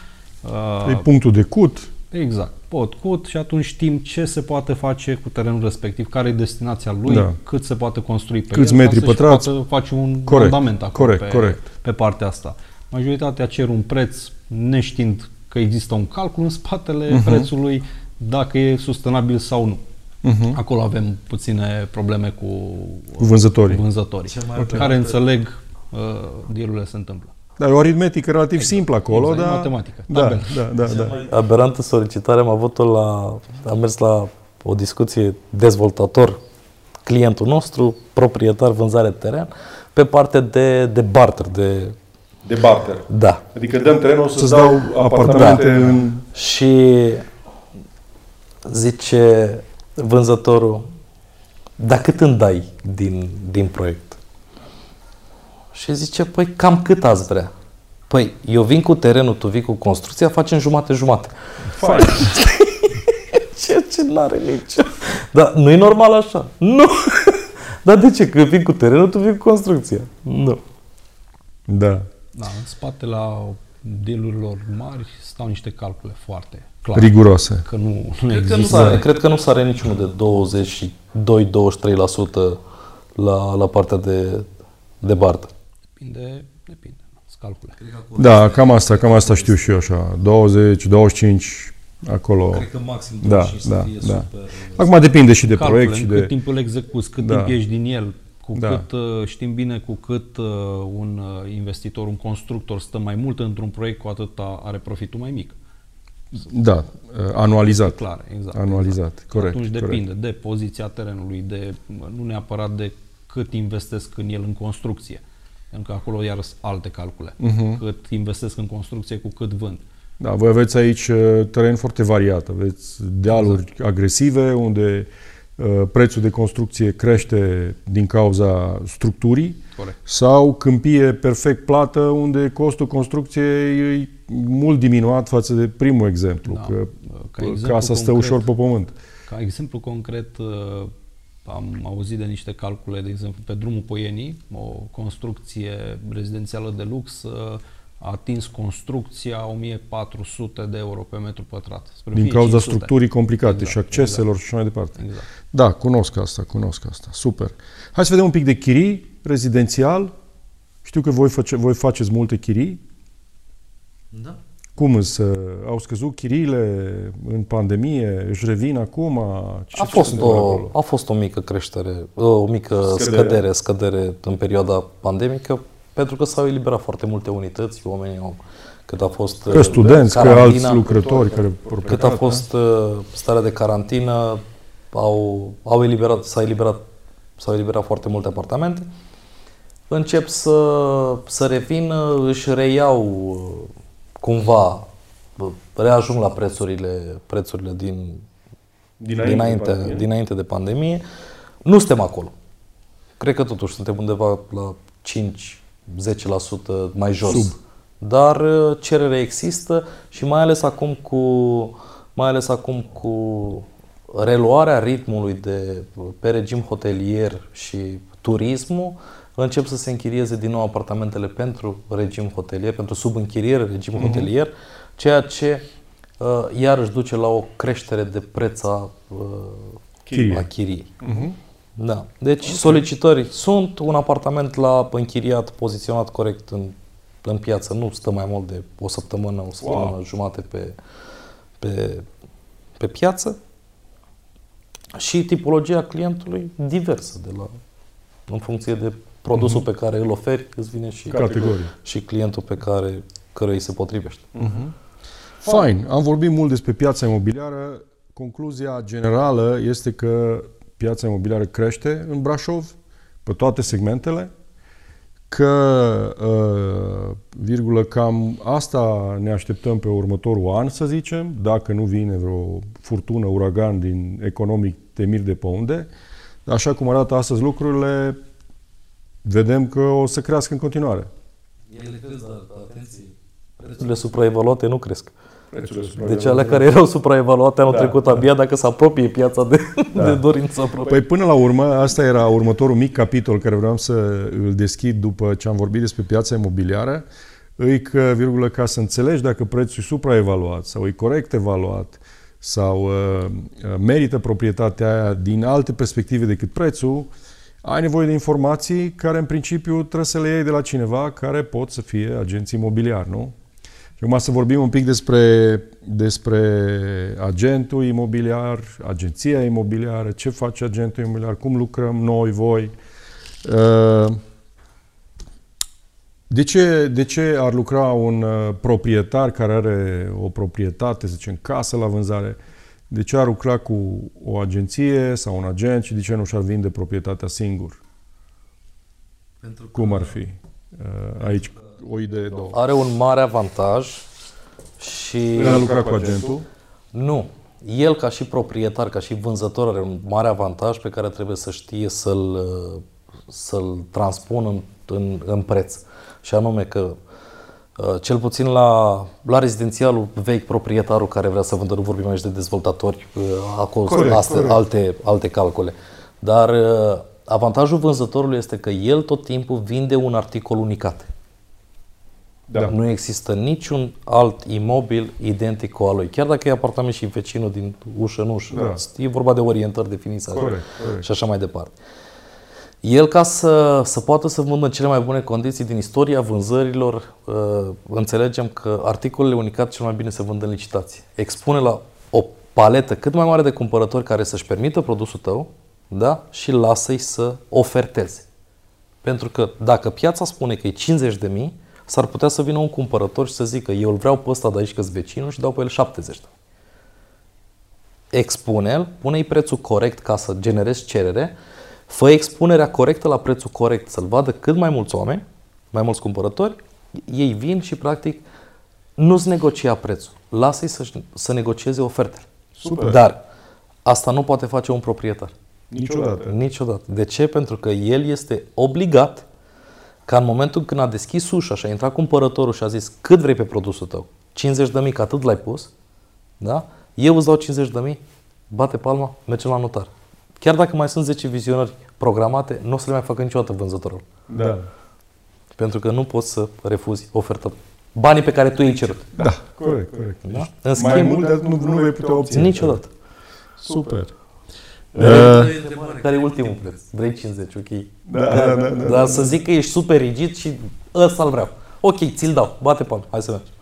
Uh, e punctul de cut. Exact. Pot cut și atunci știm ce se poate face cu terenul respectiv, care e destinația lui, da. cât se poate construi pe Câți el, metri pătrați. poate face un corect, fundament acolo corect, pe, corect. pe partea asta. Majoritatea cer un preț neștiind că există un calcul în spatele uh-huh. prețului, dacă e sustenabil sau nu. Uh-huh. Acolo avem puține probleme cu, cu vânzătorii, cu vânzătorii okay. care înțeleg uh, dealurile se întâmplă. Dar e o aritmetică relativ exact. simplă acolo, exact, dar... matematică. Da, da, da, da, da. Aberantă solicitare am avut-o la... Am mers la o discuție dezvoltator, clientul nostru, proprietar, vânzare teren, pe parte de, de barter, de... De barter. Da. Adică dăm terenul să-ți dau apartamente da. în... Și zice, vânzătorul, dar cât îmi dai din, din proiect? Și zice, păi cam cât ați vrea? Păi, eu vin cu terenul, tu vii cu construcția, facem jumate-jumate. Fain. Ceea ce n-are nicio. Dar nu e normal așa. Nu. Dar de ce? Că vin cu terenul, tu vii cu construcția. Nu. Da. Da, în spate la dealurilor mari stau niște calcule foarte clar. Riguroase. Că nu, nu cred există. Că nu sare, cred că nu sare niciunul de 22-23% la, la partea de, de bartă. Depinde, depinde. Calcule. Da, cam asta, cam asta știu și eu așa. 20, 25, acolo. Cred că maxim 25 da, da, da. super... Acum depinde și de Calcule, proiect și de... cât timp îl execuți, cât da. timp ești din el, cu da. cât uh, știm bine cu cât uh, un uh, investitor, un constructor stă mai mult într-un proiect, cu atât are profitul mai mic. Da, uh, anualizat. Clar, exact. Anualizat, exact. corect. Atunci corect. depinde de poziția terenului, de nu neapărat de cât investesc în el în construcție. Pentru că acolo iar sunt alte calcule. Uh-huh. Cât investesc în construcție cu cât vând. Da, voi aveți aici uh, teren foarte variat. Aveți dealuri exact. agresive unde uh, prețul de construcție crește din cauza structurii Corect. sau câmpie perfect plată unde costul construcției e mult diminuat față de primul exemplu, da. că ca exemplu casa stă concret, ușor pe pământ. Ca exemplu concret, uh, am auzit de niște calcule, de exemplu, pe drumul Poienii, o construcție rezidențială de lux uh, a atins construcția 1400 de euro pe metru pătrat. Spre Din cauza 500. structurii complicate exact, și acceselor exact. și mai departe. Exact. Da, cunosc asta, cunosc asta. Super. Hai să vedem un pic de chirii rezidențial. Știu că voi, face, voi faceți multe chirii. Da. Cum să au scăzut chiriile în pandemie, își revin acum? Ce a, fost o, a fost o mică creștere, o mică scădere. scădere, scădere în perioada pandemică, pentru că s-au eliberat foarte multe unități, oamenii au cât a fost că studenți, că alți lucrători care Cât a fost uh, starea de carantină, au, au eliberat, s-a eliberat, s-au eliberat foarte multe apartamente, încep să, să revină, își reiau uh, cumva, uh, reajung la prețurile, prețurile din, Dinainte, dinainte, de pandemie. dinainte de pandemie. Nu suntem acolo. Cred că totuși suntem undeva la 5-10% mai jos. Sub. Dar uh, cerere există și mai ales acum cu mai ales acum cu reluarea ritmului de pe regim hotelier și turismul, încep să se închirieze din nou apartamentele pentru regim hotelier, pentru subînchiriere regim hotelier, ceea ce uh, iarăși duce la o creștere de preț a, uh, Chirie. a chiriei. Mhm. Da. Deci solicitări sunt, un apartament la închiriat, poziționat corect în, în piață, nu stă mai mult de o săptămână, o săptămână Wow. jumate pe, pe, pe piață și tipologia clientului diversă de la, în funcție de produsul pe care îl oferi, îți vine și, Categorii. și clientul pe care căruia îi se potrivește. Fine, am vorbit mult despre piața imobiliară. Concluzia generală este că piața imobiliară crește în Brașov, pe toate segmentele, că, uh, virgulă, cam asta ne așteptăm pe următorul an, să zicem, dacă nu vine vreo furtună, uragan din economic de mir de pe unde. Așa cum arată astăzi lucrurile, vedem că o să crească în continuare. Ele cresc, dar atenție, prețurile supraevaluate nu cresc. Deci alea care erau supraevaluate anul Da, trecut, abia dacă se apropie piața de, de dorință apropie. Păi până la urmă, asta era următorul mic capitol care vreau să îl deschid după ce am vorbit despre piața imobiliară, îi că, virgulă, ca să înțelegi dacă prețul e supraevaluat sau e corect evaluat sau uh, uh, merită proprietatea aia din alte perspective decât prețul, ai nevoie de informații care în principiu trebuie să le iei de la cineva care pot să fie agenți imobiliari, nu? Și acum să vorbim un pic despre, despre agentul imobiliar, agenția imobiliară, ce face agentul imobiliar, cum lucrăm noi, voi. Uh, De ce, de ce ar lucra un uh, proprietar care are o proprietate, să zicem, casă la vânzare, de ce ar lucra cu o agenție sau un agent și de ce nu și-ar vinde proprietatea singur? Pentru Cum ar fi? Uh, Aici o idee două. Are un mare avantaj și... El a lucrat cu agentul. Nu. El, ca și proprietar, ca și vânzător, are un mare avantaj pe care trebuie să știe să-l, să-l transpună în, în, în preț. Și anume că, uh, cel puțin la, la rezidențialul vechi, proprietarul care vrea să vândă, nu vorbim aici de dezvoltatori, uh, acolo sunt Corect, astea, corect. alte, alte calcule. Dar uh, avantajul vânzătorului este că el tot timpul vinde un articol unicat. Da. Nu există niciun alt imobil identic cu al lui. Chiar dacă e apartament și vecinul din ușă în ușă. Da. E vorba de orientări de finisare Corect, corect. și așa mai departe. El, ca să, să poată să vândă în cele mai bune condiții din istoria vânzărilor, uh, înțelegem că articolele unicat cel mai bine se vând în licitație. Expune la o paletă cât mai mare de cumpărători care să-și permită produsul tău da? și lasă-i să oferteze. Pentru că dacă piața spune că e 50 de mii, s-ar putea să vină un cumpărător și să zică eu îl vreau pe ăsta de aici că vecinul și dau pe el 70 de mii. Expune-l, pune-i prețul corect ca să generezi cerere, fă expunerea corectă la prețul corect, să-l vadă cât mai mulți oameni, mai mulți cumpărători, ei vin și practic nu-ți negocia prețul. Lasă-i să, să negocieze ofertele. Super. Dar asta nu poate face un proprietar. Niciodată. Niciodată. De ce? Pentru că el este obligat ca în momentul când a deschis ușa și a intrat cumpărătorul și a zis cât vrei pe produsul tău, 50 de mii, că atât l-ai pus, da? eu îți dau 50 de mii, bate palma, mergem la notar. Chiar dacă mai sunt 10 vizionări programate, nu o să le mai facă niciodată vânzătorul. Da. Pentru că nu poți să refuzi oferta. Banii pe care tu i-ai cerut. Da, corect, corect. Da? În Mai schimb, mult, dar nu, nu vei putea obține. niciodată. Super. Care e ultimul preț? Vrei 50, ok. Da, da, da, da. Dar să zic că ești super rigid și ăsta-l vreau. Ok, ți-l dau, bate palma, hai să mergem.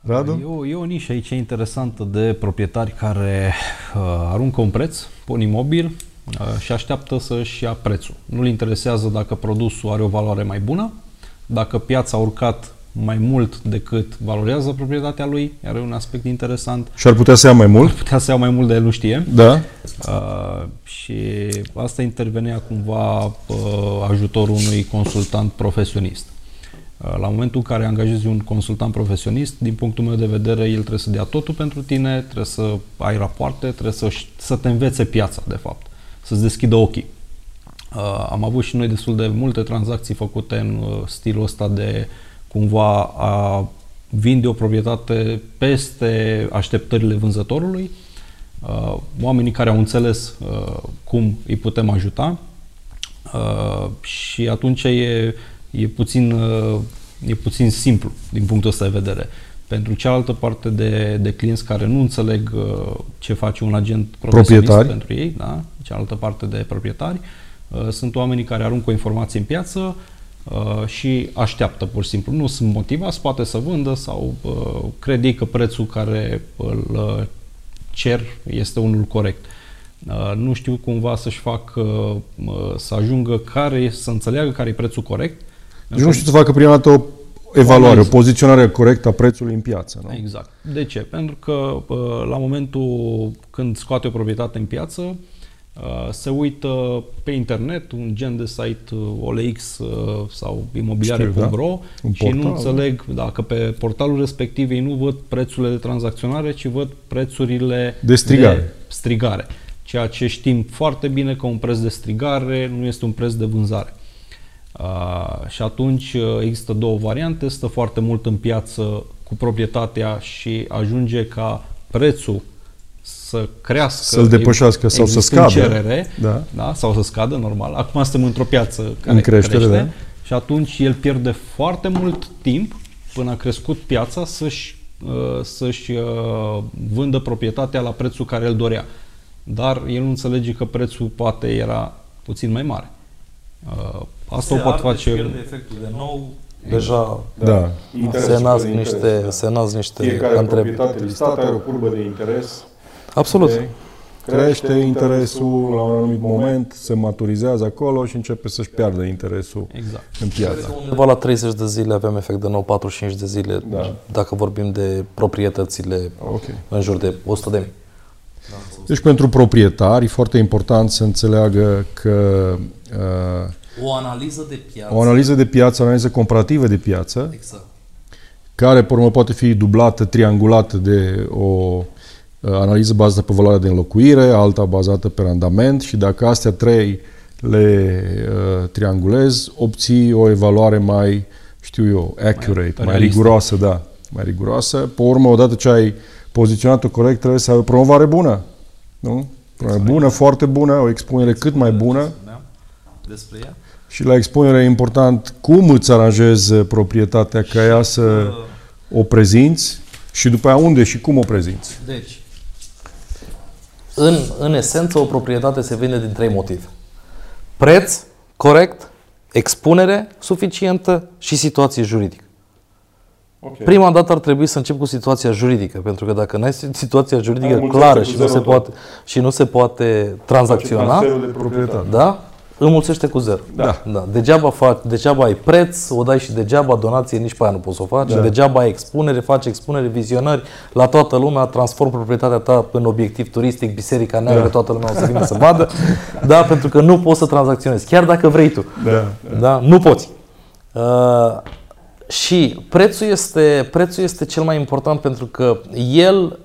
Radu? E o, e o nișă aici interesantă de proprietari care uh, aruncă un preț pe un imobil uh, și așteaptă să-și ia prețul. Nu-l interesează dacă produsul are o valoare mai bună, dacă piața a urcat mai mult decât valorează proprietatea lui, iar e un aspect interesant. Și ar putea să ia mai mult? Putea să ia mai mult de el, nu știe. Da. Uh, și asta intervenea cumva uh, ajutorul unui consultant profesionist. Uh, la momentul în care angajezi un consultant profesionist, din punctul meu de vedere, el trebuie să dea totul pentru tine, trebuie să ai rapoarte, trebuie să, să te învețe piața, de fapt, să-ți deschidă ochii. Uh, am avut și noi destul de multe tranzacții făcute în uh, stilul ăsta de cumva a vinde o proprietate peste așteptările vânzătorului, uh, oamenii care au înțeles uh, cum îi putem ajuta uh, și atunci e, e, puțin, uh, e puțin simplu din punctul ăsta de vedere. Pentru cealaltă parte de, de clienți care nu înțeleg uh, ce face un agent profesionist pentru ei, da? cealaltă parte de proprietari, uh, sunt oamenii care aruncă o informație în piață, Uh, și așteaptă pur și simplu. Nu sunt motivați, poate să vândă sau uh, cred ei că prețul care îl uh, cer este unul corect. Nu știu cumva să-și fac, să ajungă care, să înțeleagă care e prețul corect. Deci nu știu să facă prima dată o evaluare, o, o poziționare corectă a prețului în piață. Nu? Exact. De ce? Pentru că la momentul când scoate o proprietate în piață, Uh, se uită pe internet, un gen de site uh, OLX uh, sau imobiliare.ro da? și portal, nu înțeleg dacă pe portalul respectiv ei nu văd prețurile de tranzacționare, ci văd prețurile de strigare. De strigare. Ceea ce știm foarte bine că un preț de strigare nu este un preț de vânzare. Uh, și atunci există două variante, stă foarte mult în piață cu proprietatea și ajunge ca prețul să crească, să-l depășească sau să scadă, cerere, da. Da, sau să scadă, normal. Acum suntem într-o piață care în creștere, crește da. și atunci el pierde foarte mult timp până a crescut piața să-și, uh, să-și uh, vândă proprietatea la prețul care el dorea. Dar el nu înțelege că prețul poate era puțin mai mare. Uh, asta se o pot face... pierde efectul de nou, deja da. se nasc niște, se nasc niște Fiecare proprietate listată are o curbă de interes Absolut. De crește interesul la un anumit moment, se maturizează acolo și începe să-și piardă interesul exact. în piață. Undeva la 30 de zile avem efect de nou 45 de zile, da. dacă vorbim de proprietățile okay. în jur de 100 de mii. Deci pentru proprietari e foarte important să înțeleagă că uh, o analiză de piață. O analiză de piață, o analiză comparativă de piață, exact. care, pe urmă, poate fi dublată, triangulată de o Uh, analiză bazată pe valoarea de înlocuire, alta bazată pe randament și dacă astea trei le uh, triangulezi, obții o evaluare mai, știu eu, accurate, mai, mai riguroasă, da, mai riguroasă. Pe urmă, odată ce ai poziționat-o corect, trebuie să ai o promovare bună, nu? Promovare bună, foarte bună, o expunere cât mai bună. Despre ea. Și la expunere e important cum îți aranjezi proprietatea ca ea să o prezinți și după aia unde și cum o prezinți. Deci, în, în esență, o proprietate se vinde din trei motive. Preț, corect, expunere suficientă și situație juridică. Okay. Prima dată ar trebui să încep cu situația juridică, pentru că dacă nu ai situația juridică clară și nu, se poate, și nu se poate tranzacționa, de da? Înmulțește cu zero. Da. da. Degeaba, faci, degeaba ai preț, o dai și degeaba donație, nici pe aia nu poți să o faci. Da. Degeaba ai expunere, faci expunere, vizionări la toată lumea, transform proprietatea ta în obiectiv turistic, biserica neagră, da. toată lumea o să vină să vadă. Da, pentru că nu poți să tranzacționezi, chiar dacă vrei tu. Da. da. da? Nu poți. Uh, și prețul este, prețul este cel mai important pentru că el,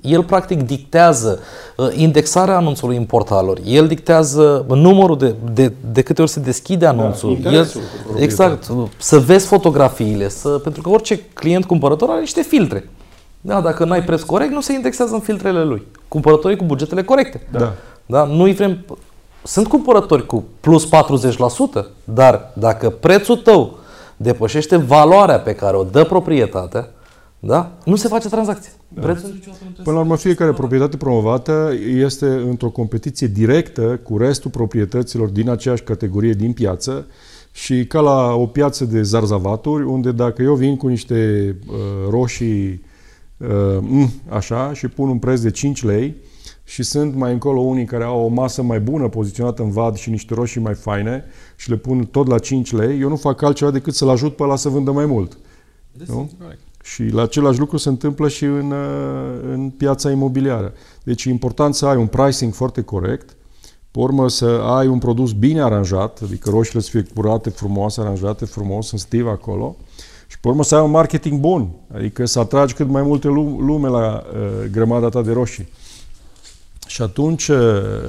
el practic dictează uh, indexarea anunțului în portaluri, el dictează numărul de, de, de câte ori se deschide da, anunțul. Da, el, exact, să vezi fotografiile, să, pentru că orice client cumpărător are niște filtre. Da, dacă nu ai preț corect, nu se indexează în filtrele lui. Cumpărătorii cu bugetele corecte. Da. Da, nu vrem... Sunt cumpărători cu plus 40%, dar dacă prețul tău depășește valoarea pe care o dă proprietatea, da? nu se face tranzacție. Da. Până la urmă, fiecare proprietate promovată este într-o competiție directă cu restul proprietăților din aceeași categorie din piață și ca la o piață de zarzavaturi, unde dacă eu vin cu niște uh, roșii uh, așa și pun un preț de 5 lei, și sunt mai încolo unii care au o masă mai bună poziționată în vad și niște roșii mai faine și le pun tot la 5 lei, eu nu fac altceva decât să-l ajut pe ăla să vândă mai mult. Nu? Și la același lucru se întâmplă și în, uh, în piața imobiliară. Deci e important să ai un pricing foarte corect, pe urmă să ai un produs bine aranjat, adică roșiile să fie curate, frumoase, aranjate frumos, în stiv acolo, și pe urmă să ai un marketing bun, adică să atragi cât mai multe lume la uh, grămada ta de roșii. Și atunci uh,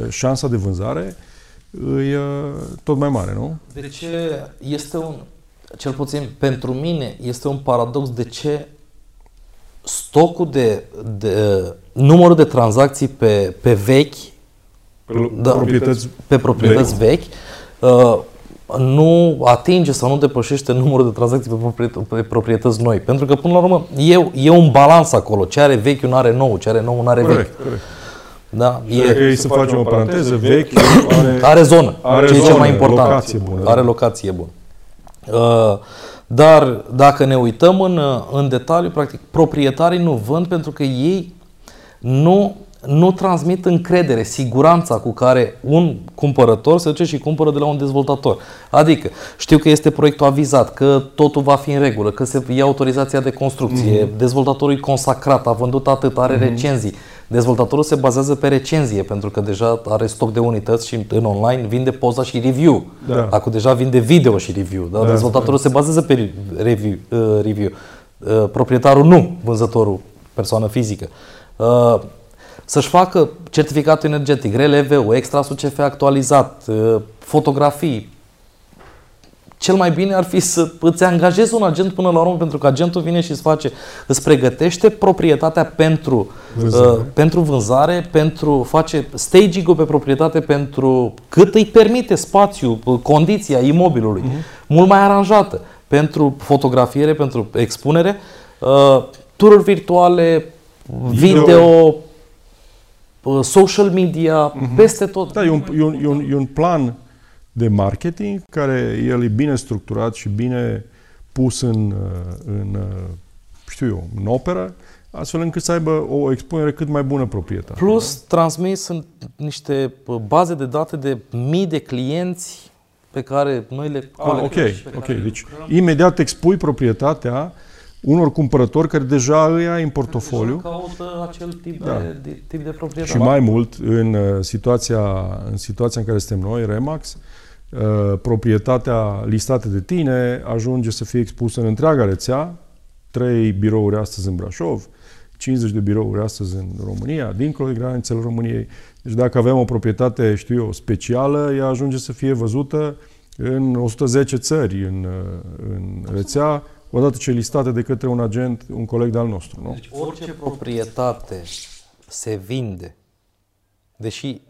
șansa de vânzare e uh, tot mai mare, nu? De ce este un, cel puțin pentru mine, este un paradox de ce stocul de, de numărul de tranzacții pe, pe vechi, pe, da, proprietăți, pe proprietăți vechi, vechi uh, nu atinge sau nu depășește numărul de tranzacții pe, propriet- pe proprietăți noi. Pentru că, până la urmă, e, e un balans acolo. Ce are vechi, nu are nou. Ce are nou, nu are corect, vechi. Corect. Da? E, e să facem o paranteză, vechi are, are zonă, are ce zonă, e cel mai important. Locație bună, are locație bună. Uh, dar dacă ne uităm în, în detaliu, practic, proprietarii nu vând pentru că ei nu, nu transmit încredere, siguranța cu care un cumpărător se duce și cumpără de la un dezvoltator. Adică, știu că este proiectul avizat, că totul va fi în regulă, că se ia autorizația de construcție, mm-hmm. dezvoltatorul e consacrat, a vândut atât, are mm-hmm. recenzii. Dezvoltatorul se bazează pe recenzie, pentru că deja are stoc de unități și în online vinde poza și review. Da. Acum deja vinde video și review. Da? Da, Dezvoltatorul da. se bazează pe review. Uh, review. Uh, proprietarul nu, vânzătorul, persoană fizică. Uh, să-și facă certificatul energetic, RLV, extrasul CF actualizat, uh, fotografii, cel mai bine ar fi să îți angajezi un agent până la urmă, pentru că agentul vine și îți face, îți pregătește proprietatea pentru vânzare, uh, pentru, vânzare pentru face staging-ul pe proprietate pentru cât îi permite spațiu, uh, condiția imobilului, uh-huh. mult mai aranjată, pentru fotografiere, pentru expunere, uh, tururi virtuale, video, video uh, social media, uh-huh. peste tot. Da, e un, e, un, e, un, e un plan de marketing, care el e bine structurat și bine pus în, în știu eu, în operă, astfel încât să aibă o expunere cât mai bună proprietate. Plus, da? transmis sunt niște baze de date de mii de clienți pe care noi le ah, ok, ok. Deci, imediat expui proprietatea unor cumpărători care deja îi ai în portofoliu. Deja caută acel tip, da. de, de, tip de proprietate. Și mai mult, în uh, situația, în situația în care suntem noi, Remax, uh, Uh, proprietatea listată de tine ajunge să fie expusă în întreaga rețea, trei birouri astăzi în Brașov, 50 de birouri astăzi în România, dincolo de granițele României. Deci dacă avem o proprietate, știu eu, specială, ea ajunge să fie văzută în 110 țări în, uh, în rețea, odată ce listate de către un agent, un coleg de-al nostru. Nu? Deci orice proprietate se vinde, deși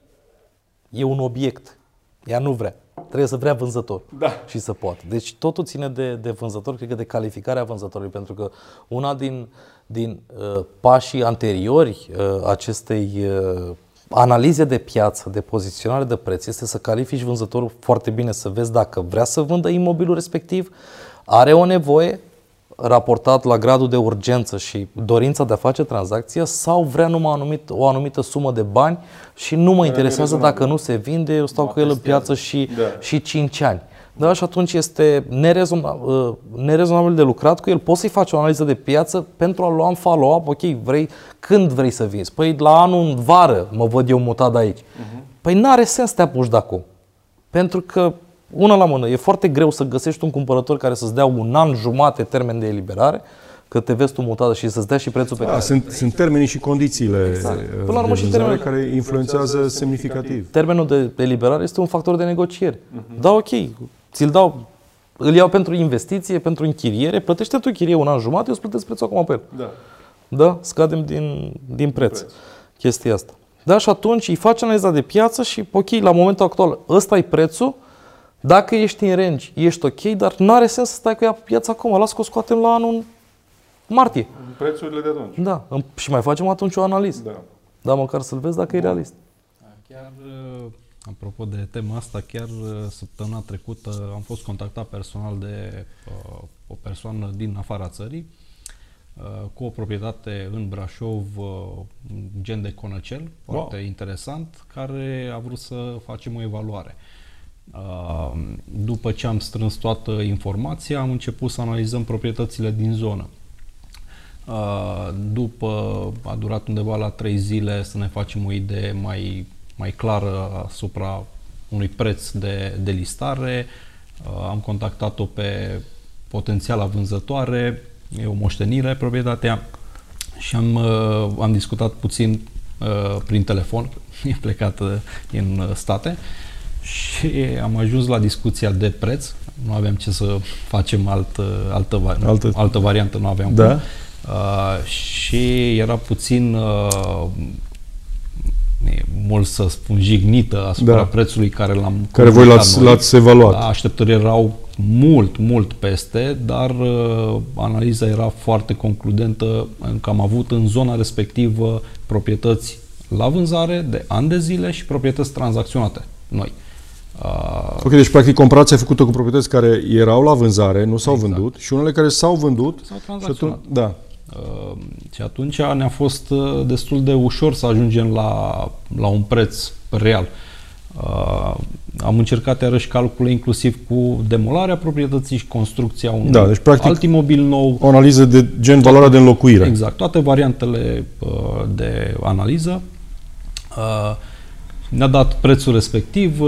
e un obiect, ea nu vrea. Trebuie să vrea vânzător da. și să poată. Deci totul ține de, de vânzător, cred că de calificarea vânzătorului, pentru că una din, din uh, pașii anteriori uh, acestei uh, analize de piață, de poziționare de preț, este să califici vânzătorul foarte bine, să vezi dacă vrea să vândă imobilul respectiv, are o nevoie, raportat la gradul de urgență și dorința de a face tranzacția sau vrea numai anumit, o anumită sumă de bani și nu mă interesează dacă nu se vinde, eu stau cu el în piață și, da. și 5 ani. Da, și atunci este nerezonabil, uh, nerezonabil de lucrat cu el. Poți să-i faci o analiză de piață pentru a lua în follow-up, ok, vrei, când vrei să vinzi? Păi la anul în vară mă văd eu mutat de aici. Uh-huh. Păi n-are sens să te apuci de acum. Pentru că una la mână, e foarte greu să găsești un cumpărător care să-ți dea un an jumate termen de eliberare, că te vezi tu mutată și să-ți dea și prețul pe da, care... Sunt, sunt termenii și condițiile exact. Până la urmă și termenul, care influențează semnificativ. Termenul de eliberare este un factor de negociere. Uh-huh. Da, ok, ți-l dau, îl iau pentru investiție, pentru închiriere, plătește tu chirie un an jumate, eu îți plătesc prețul acum pe el. Da. Da? Scadem din, din preț. preț. Chestia asta. Da, și atunci îi faci analiza de piață și, ok, la momentul actual, ăsta e prețul, dacă ești în range, ești ok, dar nu are sens să stai cu ea pe piață acum. Las că o scoatem la anul martie. Prețurile de atunci. Da. Și mai facem atunci o analiză. Da. Da, măcar să-l vezi dacă Bun. e realist. Chiar, uh, apropo de tema asta, chiar uh, săptămâna trecută am fost contactat personal de uh, o persoană din afara țării uh, cu o proprietate în Brașov, uh, gen de conăcel, foarte wow. interesant, care a vrut să facem o evaluare. Uh, după ce am strâns toată informația, am început să analizăm proprietățile din zonă. Uh, după, a durat undeva la trei zile să ne facem o idee mai, mai clară asupra unui preț de, de listare. Uh, am contactat-o pe potențiala vânzătoare, e o moștenire proprietatea și am, am discutat puțin prin telefon, e plecat în state și am ajuns la discuția de preț. Nu aveam ce să facem altă, altă, altă. altă variantă, nu aveam da. cum. Uh, și era puțin uh, mult să spun jignită asupra da. prețului care l-am care voi l-ați, noi. l-ați evaluat. Da, așteptările erau mult, mult peste, dar uh, analiza era foarte concludentă că am avut în zona respectivă proprietăți la vânzare de ani de zile și proprietăți tranzacționate noi. Uh, ok, deci practic comparația făcută cu proprietăți care erau la vânzare, nu s-au exact. vândut și unele care s-au vândut. S-au tranzacționat. Și atunci, da. Uh, și atunci ne-a fost uh, destul de ușor să ajungem la, la un preț real. Uh, am încercat iarăși calcule inclusiv cu demolarea proprietății și construcția unui da, deci, practic, alt imobil nou. O analiză de gen valoarea de înlocuire. Exact, toate variantele uh, de analiză. Uh, ne-a dat prețul respectiv,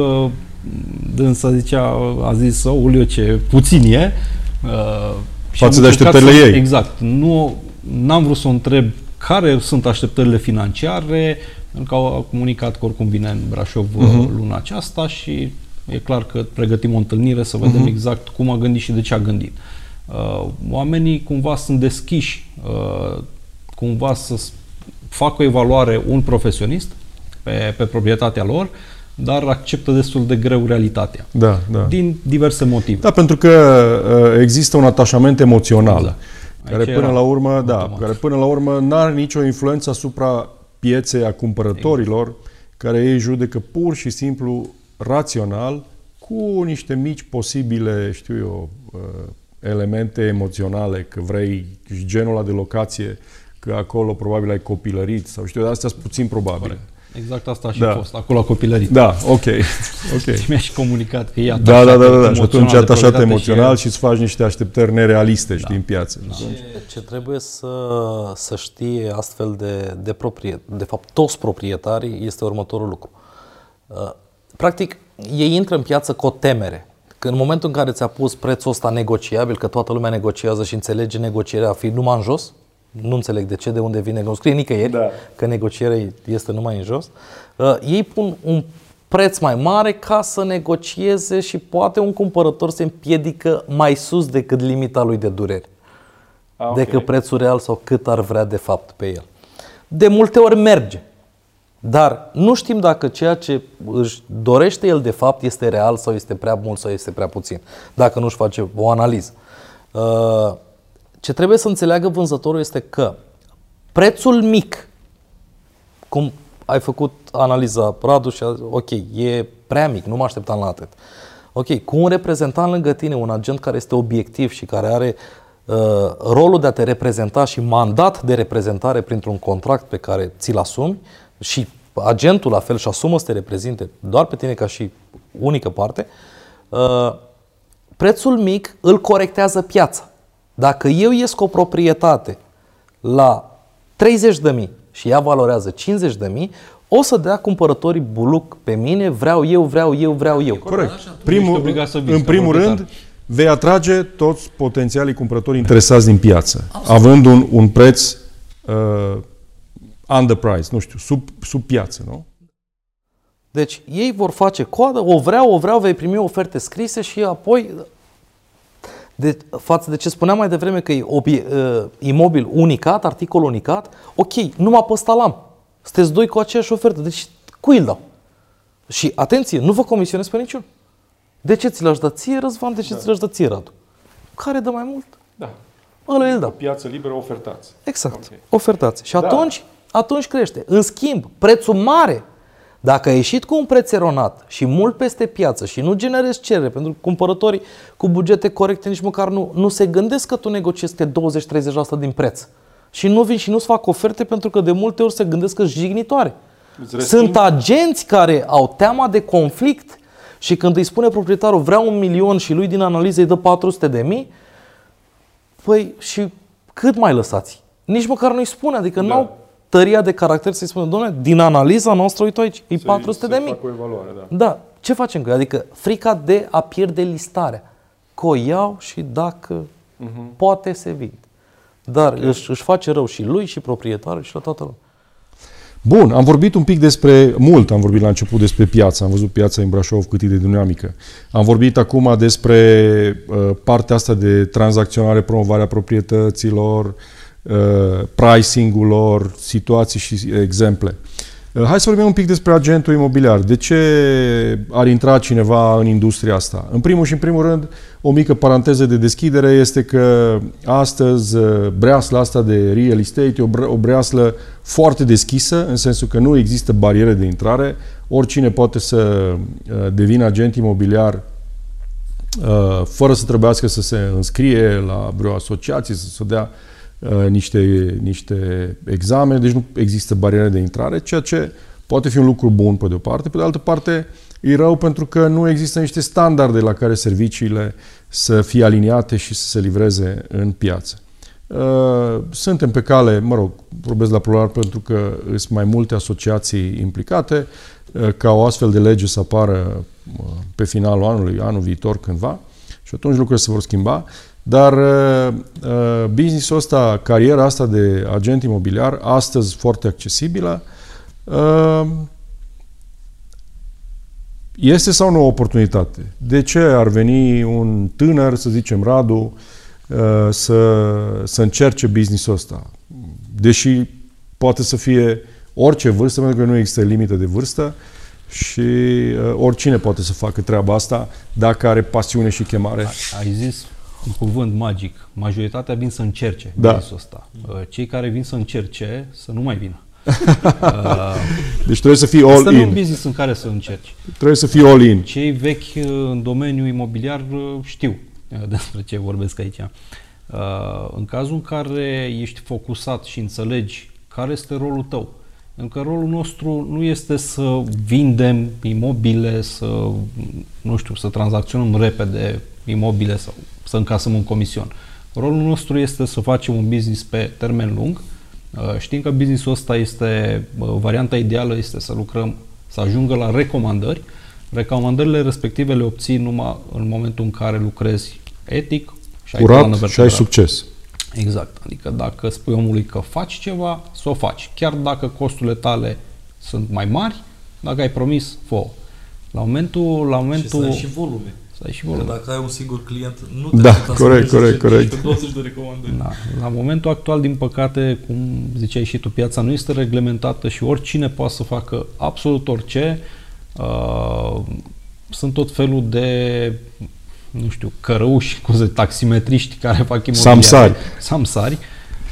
uh, dânsa zicea, a zis, oh, Ulio, ce puțin e. Uh, Față de așteptările să, ei. Exact. Nu, n-am vrut să o întreb care sunt așteptările financiare, pentru că au comunicat că oricum vine în Brașov uh-huh. luna aceasta și e clar că pregătim o întâlnire să vedem uh-huh. exact cum a gândit și de ce a gândit. Uh, oamenii cumva sunt deschiși, uh, cumva să facă o evaluare un profesionist pe, pe proprietatea lor, dar acceptă destul de greu realitatea. Da, da. Din diverse motive. Da, pentru că uh, există un atașament emoțional. Exact. Care până la urmă, da, care până la urmă nu are nicio influență asupra pieței a cumpărătorilor, exact. care ei judecă pur și simplu rațional cu niște mici posibile, știu eu, uh, elemente emoționale, că vrei genul ăla de locație, că acolo probabil ai copilărit sau știu, astea sunt puțin probabile. Corect. Exact asta a și da. fost, acolo a copilărit. Da, ok. okay. și mi-a și comunicat că e atașat Da, da, da, da. și atunci e atașat emoțional și, și îți faci niște așteptări nerealiste, da. știi, în piață. Da. Ce, ce trebuie să, să știe astfel de, de propriet, de fapt toți proprietarii, este următorul lucru. Uh, practic, ei intră în piață cu o temere. Că în momentul în care ți-a pus prețul ăsta negociabil, că toată lumea negociază și înțelege negocierea a fi numai în jos, nu înțeleg de ce, de unde vine, nu scrie nicăieri da. că negocierea este numai în jos, uh, ei pun un preț mai mare ca să negocieze și poate un cumpărător se împiedică mai sus decât limita lui de durere. Ah, okay. Decât prețul real sau cât ar vrea de fapt pe el. De multe ori merge. Dar nu știm dacă ceea ce își dorește el de fapt este real sau este prea mult sau este prea puțin. Dacă nu își face o analiză. Uh, ce trebuie să înțeleagă vânzătorul este că prețul mic, cum ai făcut analiza Radu și a zis, ok, e prea mic, nu mă așteptam la atât. Ok, cu un reprezentant lângă tine, un agent care este obiectiv și care are uh, rolul de a te reprezenta și mandat de reprezentare printr-un contract pe care ți-l asumi și agentul la fel și asumă să te reprezinte doar pe tine ca și unică parte, uh, prețul mic îl corectează piața. Dacă eu ies cu o proprietate la 30 de mii și ea valorează 50 de mii, o să dea cumpărătorii buluc pe mine, vreau eu, vreau eu, vreau eu. Corect. Primul, în primul rând, vei atrage toți potențialii cumpărători interesați din piață, Absolut. având un, un preț uh, under price, nu știu, sub, sub piață, nu? Deci ei vor face coadă, o vreau, o vreau, vei primi oferte scrise și apoi de, față de ce spuneam mai devreme că e obie, uh, imobil unicat, articol unicat, ok, numai pe ăsta l-am. Sunteți doi cu aceeași ofertă, deci cui îl dau? Și atenție, nu vă comisionez pe niciun. De ce ți l-aș da ție, Răzvan? De ce da. ți l-aș da ție, Radu? Care dă mai mult? Da. Ăla îl dau. Piață liberă, ofertați. Exact, okay. ofertați. Și da. atunci, atunci crește. În schimb, prețul mare dacă ai ieșit cu un preț eronat și mult peste piață și nu generezi cerere, pentru că cumpărătorii cu bugete corecte nici măcar nu, nu se gândesc că tu negociezi pe 20-30% din preț. Și nu vin și nu-ți fac oferte pentru că de multe ori se gândesc că jignitoare. Sunt agenți care au teama de conflict Și când îi spune proprietarul vreau un milion și lui din analiză îi dă 400 de mii, păi și cât mai lăsați? Nici măcar nu-i spune, adică da. n-au tăria de caracter să-i spună, domnule, din analiza noastră, uite aici, e 400 de mii. o evaluare, da. Da, ce facem cu ea? Adică frica de a pierde listarea. Că o iau și dacă uh-huh. poate se vinde. Dar okay. își, își face rău și lui și proprietarul și la toată lumea. Bun, am vorbit un pic despre, mult am vorbit la început despre piață, am văzut piața în Brașov cât e de dinamică. Am vorbit acum despre uh, partea asta de tranzacționare, promovarea proprietăților, uh, pricing-ul lor, situații și exemple. Uh, hai să vorbim un pic despre agentul imobiliar. De ce ar intra cineva în industria asta? În primul și în primul rând, o mică paranteză de deschidere este că astăzi uh, breasla asta de real estate e o breaslă foarte deschisă, în sensul că nu există bariere de intrare. Oricine poate să uh, devină agent imobiliar fără să trebuiască să se înscrie la vreo asociație, să se dea Uh, niște, niște examene, deci nu există bariere de intrare, ceea ce poate fi un lucru bun pe de o parte, pe de altă parte e rău pentru că nu există niște standarde la care serviciile să fie aliniate și să se livreze în piață. Uh, suntem pe cale, mă rog, vorbesc la plural pentru că sunt mai multe asociații implicate, uh, ca o astfel de lege să apară pe finalul anului, anul viitor cândva, și atunci lucrurile se vor schimba. Dar uh, uh, businessul ăsta, cariera asta de agent imobiliar, astăzi foarte accesibilă, uh, este sau nu o oportunitate? De ce ar veni un tânăr, să zicem Radu, uh, să, să încerce businessul ăsta? Deși poate să fie orice vârstă, pentru că nu există limită de vârstă și uh, oricine poate să facă treaba asta dacă are pasiune și chemare. Ai zis un cuvânt magic. Majoritatea vin să încerce da. business ăsta. Uh, cei care vin să încerce, să nu mai vină. Uh, deci trebuie să fii all este in. un business în care să încerci. Trebuie să fii all in. Cei vechi uh, în domeniul imobiliar știu despre ce vorbesc aici. În cazul în care ești focusat și înțelegi care este rolul tău, pentru că rolul nostru nu este să vindem imobile, să, nu știu, să tranzacționăm repede imobile sau să încasăm un comision. Rolul nostru este să facem un business pe termen lung. Uh, știm că businessul ăsta este, uh, varianta ideală este să lucrăm, să ajungă la recomandări. Recomandările respective le obții numai în momentul în care lucrezi etic și ai Curat și ai succes. Exact. Adică dacă spui omului că faci ceva, să o faci. Chiar dacă costurile tale sunt mai mari, dacă ai promis, fă La momentul... La momentul și să ai și volume. Să ai și volume. Că dacă ai un singur client, nu te da, corect, corect, corect. 20 de recomandări. Da. La momentul actual, din păcate, cum ziceai și tu, piața nu este reglementată și oricine poate să facă absolut orice. Uh, sunt tot felul de nu știu, cărăuși, cum se taximetriști care fac imobiliare. Samsari. Samsari.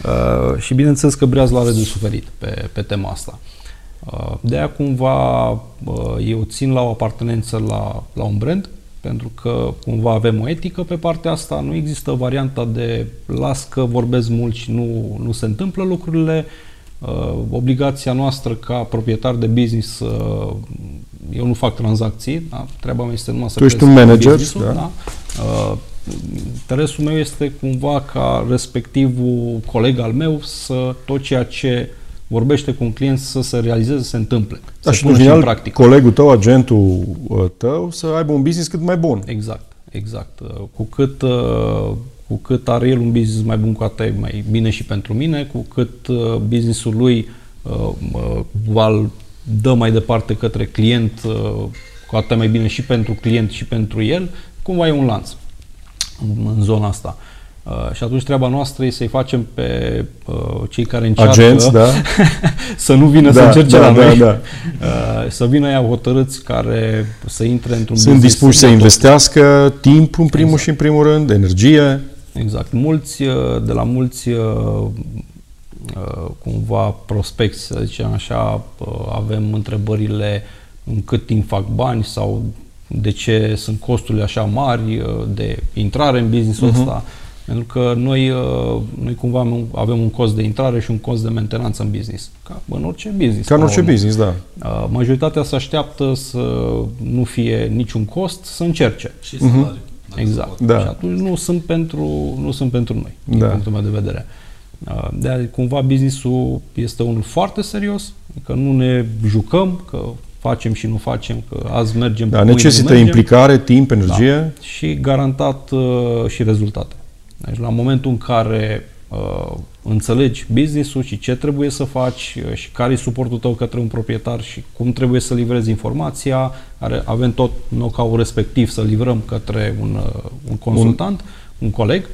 Uh, și bineînțeles că Breazul are de suferit pe, pe tema asta. Uh, de aia cumva uh, eu țin la o apartenență la, la un brand, pentru că cumva avem o etică pe partea asta, nu există varianta de las că vorbesc mult și nu, nu se întâmplă lucrurile, uh, obligația noastră ca proprietar de business, uh, eu nu fac tranzacții, da? treaba mea este numai să Tu ești un manager, da? da? Uh, interesul meu este cumva ca respectivul coleg al meu să tot ceea ce vorbește cu un client să se realizeze, să se întâmple. Da, să și în final, practic. colegul tău, agentul uh, tău, să aibă un business cât mai bun. Exact, exact. Uh, cu cât, uh, cu cât are el un business mai bun, cu atât e mai bine și pentru mine, cu cât businessul lui va dă mai departe către client, cu atât mai bine și pentru client și pentru el, cumva e un lanț în, în zona asta. Uh, și atunci treaba noastră e să-i facem pe uh, cei care încearcă Agenți, da. să nu vină da, să încerce da, la da, noi, da. Uh, să vină ea hotărâți care să intre într-un Sunt dispuși să investească timp în primul exact. și în primul rând, energie. Exact. Mulți, uh, de la mulți uh, uh, cumva prospecți, să zicem așa, uh, avem întrebările în cât timp fac bani sau de ce sunt costurile așa mari uh, de intrare în businessul uh-huh. ăsta Pentru că noi, uh, noi cumva avem- avem un cost de intrare și un cost de mentenanță în business. Ca în orice business. Ca în la orice urmă. business, da. Uh, Majoritatea se așteaptă să nu fie niciun cost, să încerce. Și salariu. dacă se Exact. poate. Da. Și atunci nu sunt pentru, nu sunt pentru noi, din Da. punctul meu de vedere. Uh, De aia, cumva, businessul este unul foarte serios, că nu ne jucăm, că facem și nu facem, că azi mergem, Da, mâine nu necesită mergem. implicare, timp, energie. și garantat uh, și rezultate. Deci la momentul în care uh, înțelegi business-ul și ce trebuie să faci uh, și care e suportul tău către un proprietar și cum trebuie să livrezi informația, are, avem tot know-how respectiv să livrăm către un, uh, un consultant, un, un coleg,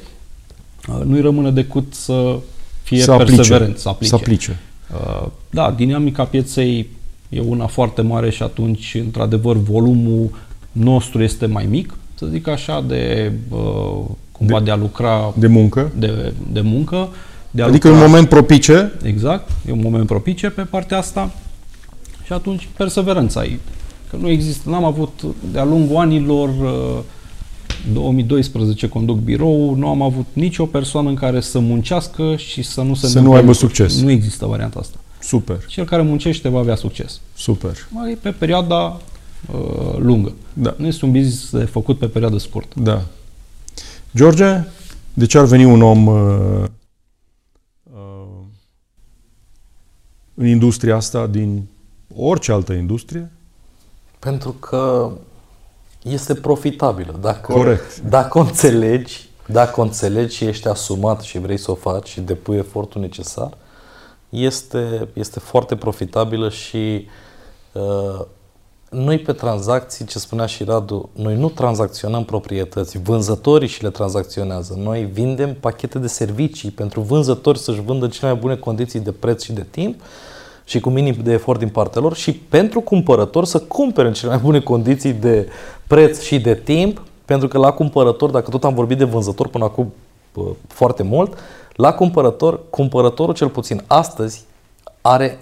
uh, nu-i rămâne decât să fie Să aplice. perseverent, să aplice. Să aplice. Uh, Da, dinamica pieței e una foarte mare și atunci, într-adevăr, volumul nostru este mai mic, să zic așa, de uh, cumva de, De- a lucra De muncă. de, de muncă. De a Adică lucra, un moment propice. Exact, e un moment propice pe partea asta și atunci perseverența e. Că nu există, n-am avut de-a lungul anilor uh, 2012 conduc birou, nu am avut nicio persoană în care să muncească și să nu se Să întâmple nu aibă lucruri. succes. Nu există varianta asta. Super, Cel care muncește va avea succes. super. Mai pe perioada uh, lungă. Da. Nu este un business de făcut pe perioadă scurtă. Da. George, de ce ar veni un om uh, uh, în industria asta din orice altă industrie? Pentru că este profitabilă. Dacă, Corect. Dacă o înțelegi, dacă o înțelegi și ești asumat și vrei să o faci și depui efortul necesar, este, este foarte profitabilă și uh, noi pe tranzacții, ce spunea și Radu, noi nu tranzacționăm proprietăți, vânzătorii și le tranzacționează. Noi vindem pachete de servicii pentru vânzători să-și vândă cele mai bune condiții de preț și de timp și cu minim de efort din partea lor și pentru cumpărător să cumpere în cele mai bune condiții de preț și de timp, pentru că la cumpărător, dacă tot am vorbit de vânzător până acum bă, foarte mult, la cumpărător, cumpărătorul cel puțin astăzi are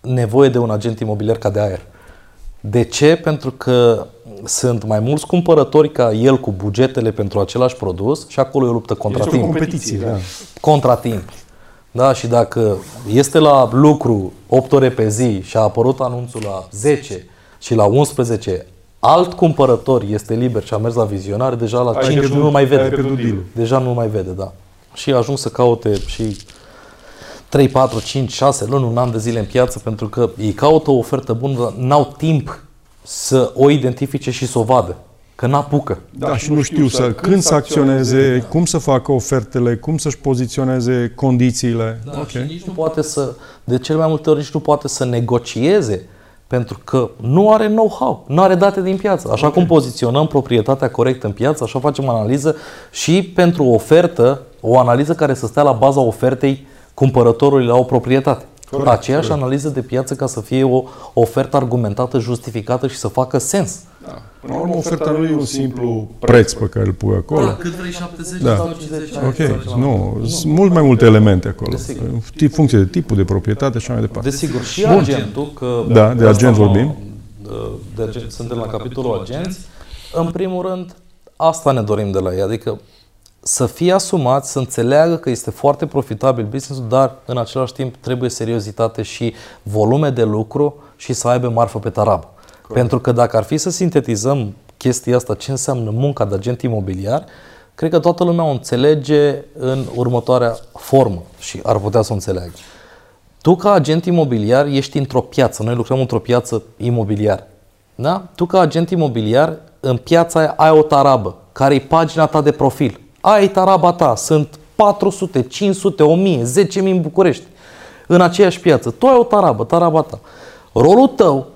nevoie de un agent imobiliar ca de aer. De ce? Pentru că sunt mai mulți cumpărători ca el cu bugetele pentru același produs și acolo e o luptă contra Este o timp competiție, da. contra timp. Da, și dacă este la lucru 8 ore pe zi și a apărut anunțul la 10 și la 11 alt cumpărător este liber și a mers la vizionare, deja la Ai 5 pierdut- nu mai vede. ai pierdut deal-ul. Deja nu mai vede, da. Și ajung să caute și 3, 4, 5, 6 luni, un an de zile în piață pentru că ei caută o ofertă bună, dar n-au timp să o identifice și să o vadă. Că n-apucă. Da, și nu știu să, când să acționeze, cum să facă ofertele, cum să-și poziționeze condițiile. Da, ok. și nici nu poate să, de cel mai multe ori nici nu poate să negocieze pentru că nu are know-how, nu are date din piață. Așa cum poziționăm proprietatea corectă în piață, așa facem analiză și pentru o ofertă, o analiză care să stea la baza ofertei cumpărătorului la o proprietate. Corect, Aceeași analiză de piață ca să fie o ofertă argumentată, justificată și să facă sens. Da. Până la urmă, oferta nu e un simplu preț pe care îl pui acolo. Da, cât vrei 70 Da. sau 50 Ok, nu, sunt mult mai multe elemente acolo. În funcție de tipul de proprietate și așa mai departe. Desigur, și agentul, că Da, de asta agent mă- vorbim. De agent, suntem la capitolul agenți. În primul rând, asta ne dorim de la ei, adică să fie asumat, să înțeleagă că este foarte profitabil business dar în același timp trebuie seriozitate și volume de lucru și să aibă marfă pe tarabă. Pentru că dacă ar fi să sintetizăm chestia asta, ce înseamnă munca de agent imobiliar, cred că toată lumea o înțelege în următoarea formă și ar putea să o înțeleagă. Tu ca agent imobiliar ești într-o piață, noi lucrăm într-o piață imobiliară. Da? Tu ca agent imobiliar în piața aia ai o tarabă, care e pagina ta de profil. Ai taraba ta, sunt 400, 500, 1000, 10.000 în București. În aceeași piață. Tu ai o tarabă, taraba ta. Rolul tău,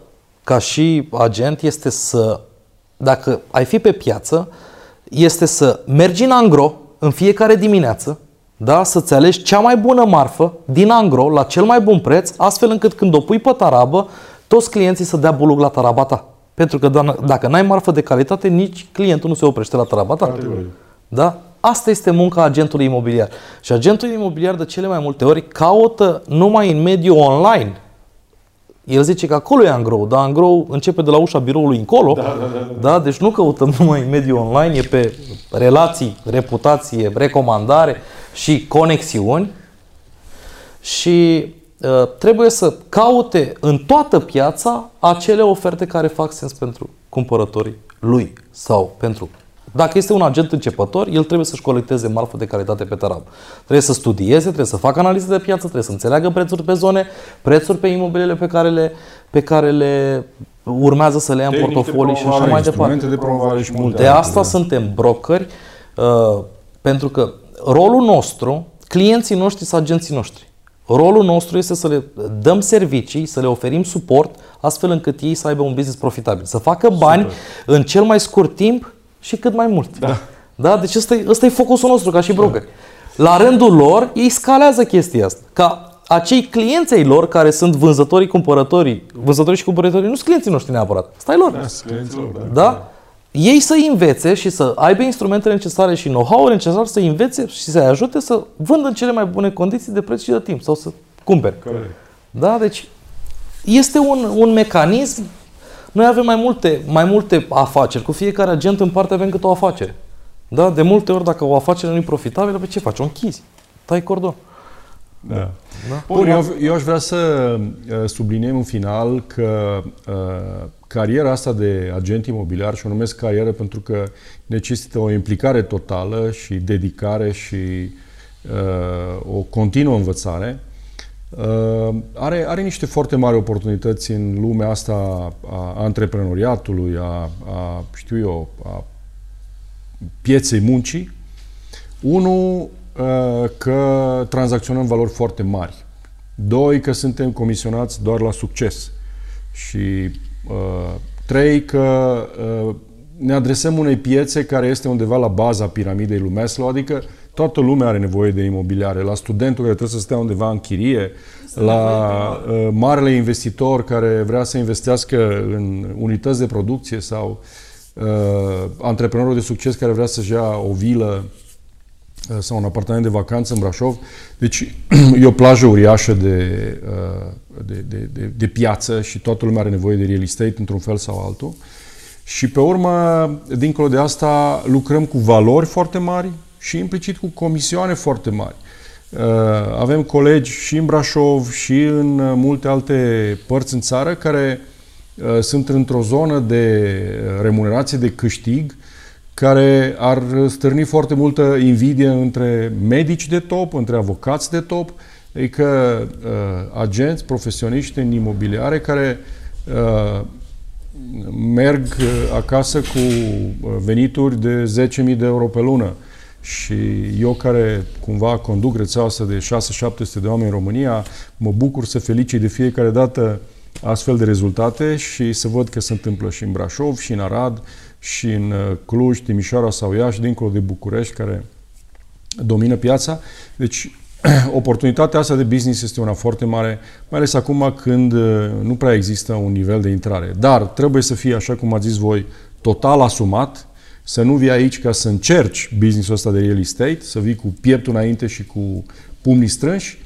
ca și agent, este să, dacă ai fi pe piață, este să mergi în angro în fiecare dimineață, da? să-ți alegi cea mai bună marfă din angro la cel mai bun preț, astfel încât când o pui pe tarabă, toți clienții să dea bulug la taraba ta. Pentru că da- dacă n-ai marfă de calitate, nici clientul nu se oprește la taraba ta. Categoric. Da? Asta este munca agentului imobiliar. Și agentul imobiliar de cele mai multe ori caută numai în mediul online El zice că acolo e Angrou, dar Angrou începe de la ușa biroului încolo. Da, da, da, da. da? Deci nu căutăm numai în mediul online, e pe relații, reputație, recomandare și conexiuni. Și uh, trebuie să caute în toată piața acele oferte care fac sens pentru cumpărătorii lui sau pentru dacă este un agent începător, el trebuie să-și colecteze marfă de calitate pe teren. Trebuie să studieze, trebuie să facă analize de piață, trebuie să înțeleagă prețuri pe zone, prețuri pe imobiliile pe care le, pe care le urmează să le ia în portofolii și așa mai departe. De, promovare și multe de asta da. suntem brokeri, uh, pentru că rolul nostru, clienții noștri sunt agenții noștri. Rolul nostru este să le dăm servicii, să le oferim suport, astfel încât ei să aibă un business profitabil. Să facă bani Super. în cel mai scurt timp și cât mai mult. Da. da? Deci ăsta e, ăsta e focusul nostru ca și broker. La rândul lor, ei scalează chestia asta. Ca acei clienți ai lor care sunt vânzătorii, cumpărătorii, vânzătorii și cumpărătorii, nu sunt clienții noștri neapărat. Stai lor. Da, da. da? Ei să învețe și să aibă instrumentele necesare și know-how-ul necesar să învețe și să-i ajute să vândă în cele mai bune condiții de preț și de timp sau să cumpere. Corect. Da? Deci este un, un mecanism noi avem mai multe, mai multe afaceri. Cu fiecare agent în parte avem câte o afacere. Da? De multe ori, dacă o afacere nu e profitabilă, pe ce faci? O închizi. Tai cordon. Da. da? Bun, eu, eu aș vrea să uh, subliniem în final că uh, cariera asta de agent imobiliar, și o numesc carieră pentru că necesită o implicare totală și dedicare și uh, o continuă învățare, Uh, are, are niște foarte mari oportunități în lumea asta a antreprenoriatului, a, a știu eu, a pieței muncii. Unul, uh, că tranzacționăm valori foarte mari. Doi, că suntem comisionați doar la succes. Și uh, trei, că uh, ne adresăm unei piețe care este undeva la baza piramidei lui Maslow, adică Toată lumea are nevoie de imobiliare. La studentul care trebuie să stea undeva în chirie, la uh, marele investitor care vrea să investească în unități de producție sau uh, antreprenorul de succes care vrea să-și ia o vilă uh, sau un apartament de vacanță în Brașov. Deci e o plajă uriașă de, uh, de, de, de, de piață și toată lumea are nevoie de real estate într-un fel sau altul. Și pe urmă, dincolo de asta, lucrăm cu valori foarte mari, și implicit cu comisioane foarte mari. Uh, avem colegi și în Brașov și în uh, multe alte părți în țară care uh, sunt într-o zonă de remunerație de câștig care ar stârni foarte multă invidie între medici de top, între avocați de top, adică agenți, profesioniști în imobiliare care merg acasă cu venituri de 10.000 de euro pe lună și eu care cumva conduc rețeaua asta de 6-700 de oameni în România, mă bucur să felicit de fiecare dată astfel de rezultate și să văd că se întâmplă și în Brașov, și în Arad, și în uh, Cluj, Timișoara sau Iași, dincolo de București, care domină piața. Deci, oportunitatea asta de business este una foarte mare, mai ales acum când uh, nu prea există un nivel de intrare. Dar trebuie să fie, așa cum ați zis voi, total asumat, să nu vii aici ca să încerci businessul ăsta de real estate, să vii cu pieptul înainte și cu pumnii strânși,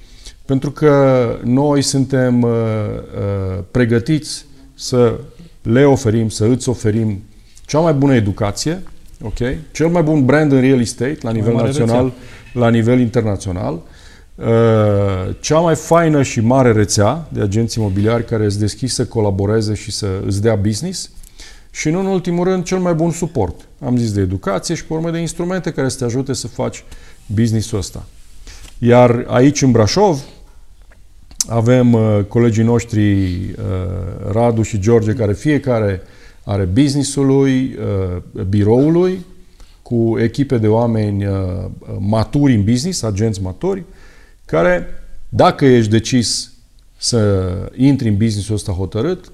pentru că noi suntem uh, uh, pregătiți să le oferim, să îți oferim cea mai bună educație, ok? cel mai bun brand în real estate la nivel național, rețea. la nivel internațional, uh, cea mai faină și mare rețea de agenți imobiliari care îți deschis să colaboreze și să îți dea business și nu în ultimul rând cel mai bun suport. Am zis de educație și pe urmă de instrumente care să te ajute să faci business-ul ăsta. Iar aici în Brașov avem uh, colegii noștri uh, Radu și George care fiecare are business-ului, uh, biroului cu echipe de oameni uh, maturi în business, agenți maturi, care dacă ești decis să intri în business-ul ăsta hotărât,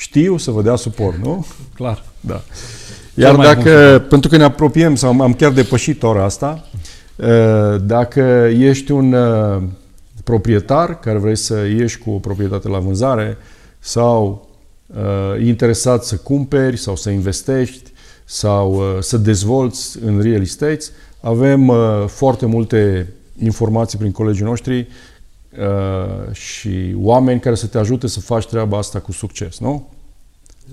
știu să vă dea suport, nu? Clar. Da. Iar dacă, bun. pentru că ne apropiem, sau am chiar depășit ora asta, uh, dacă ești un uh, proprietar care vrei să ieși cu o proprietate la vânzare sau uh, interesat să cumperi sau să investești sau să dezvolți în real estate, avem foarte multe informații prin colegii noștri uh, și oameni care să te ajute să faci treaba asta cu succes, nu?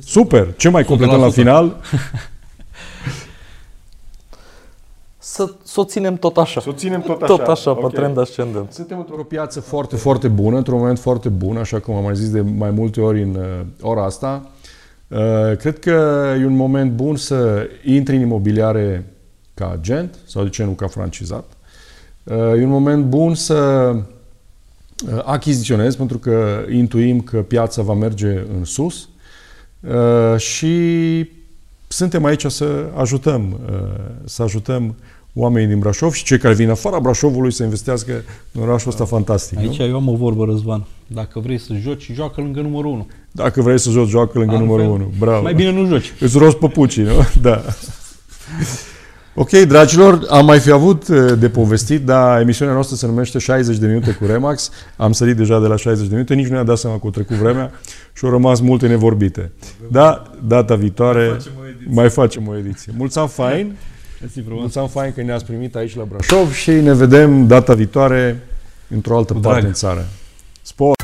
Super! Ce mai completăm la 100%. final? Să, să o ținem tot așa. Să o ținem tot Tot așa, Ok. pe trend ascendent. Suntem într-o piață foarte, foarte bună, într-un moment foarte bun, așa cum am mai zis de mai multe ori în uh, ora asta. Uh, cred că e un moment bun să intri în imobiliare ca agent sau de ce nu ca francizat. Uh, e un moment bun să uh, achiziționezi pentru că intuim că piața va merge în sus uh, și suntem aici să ajutăm, uh, să ajutăm oamenii din Brașov și cei care vin afara Brașovului să investească în orașul ăsta fantastic. Aici nu? eu am o vorbă, Răzvan. Dacă vrei să joci, joacă lângă numărul 1. Dacă vrei să joci, joacă lângă Altfel, numărul 1. Bravo. Mai bine nu joci. Îți rost păpucii, nu? Da. Ok, dragilor, am mai fi avut uh, de povestit, dar emisiunea noastră se numește 60 de minute cu Remax. Am sărit deja de la 60 de minute, nici nu ne-a dat seama că au trecut vremea și au rămas multe nevorbite. Da, data viitoare Facem o ediție. mai facem o ediție. Mulți ani fain! Mersi frumos. Mulți ani fain că ne-ați primit aici la Brașov și ne vedem data viitoare într-o altă Cu parte drag. în țară. Spor!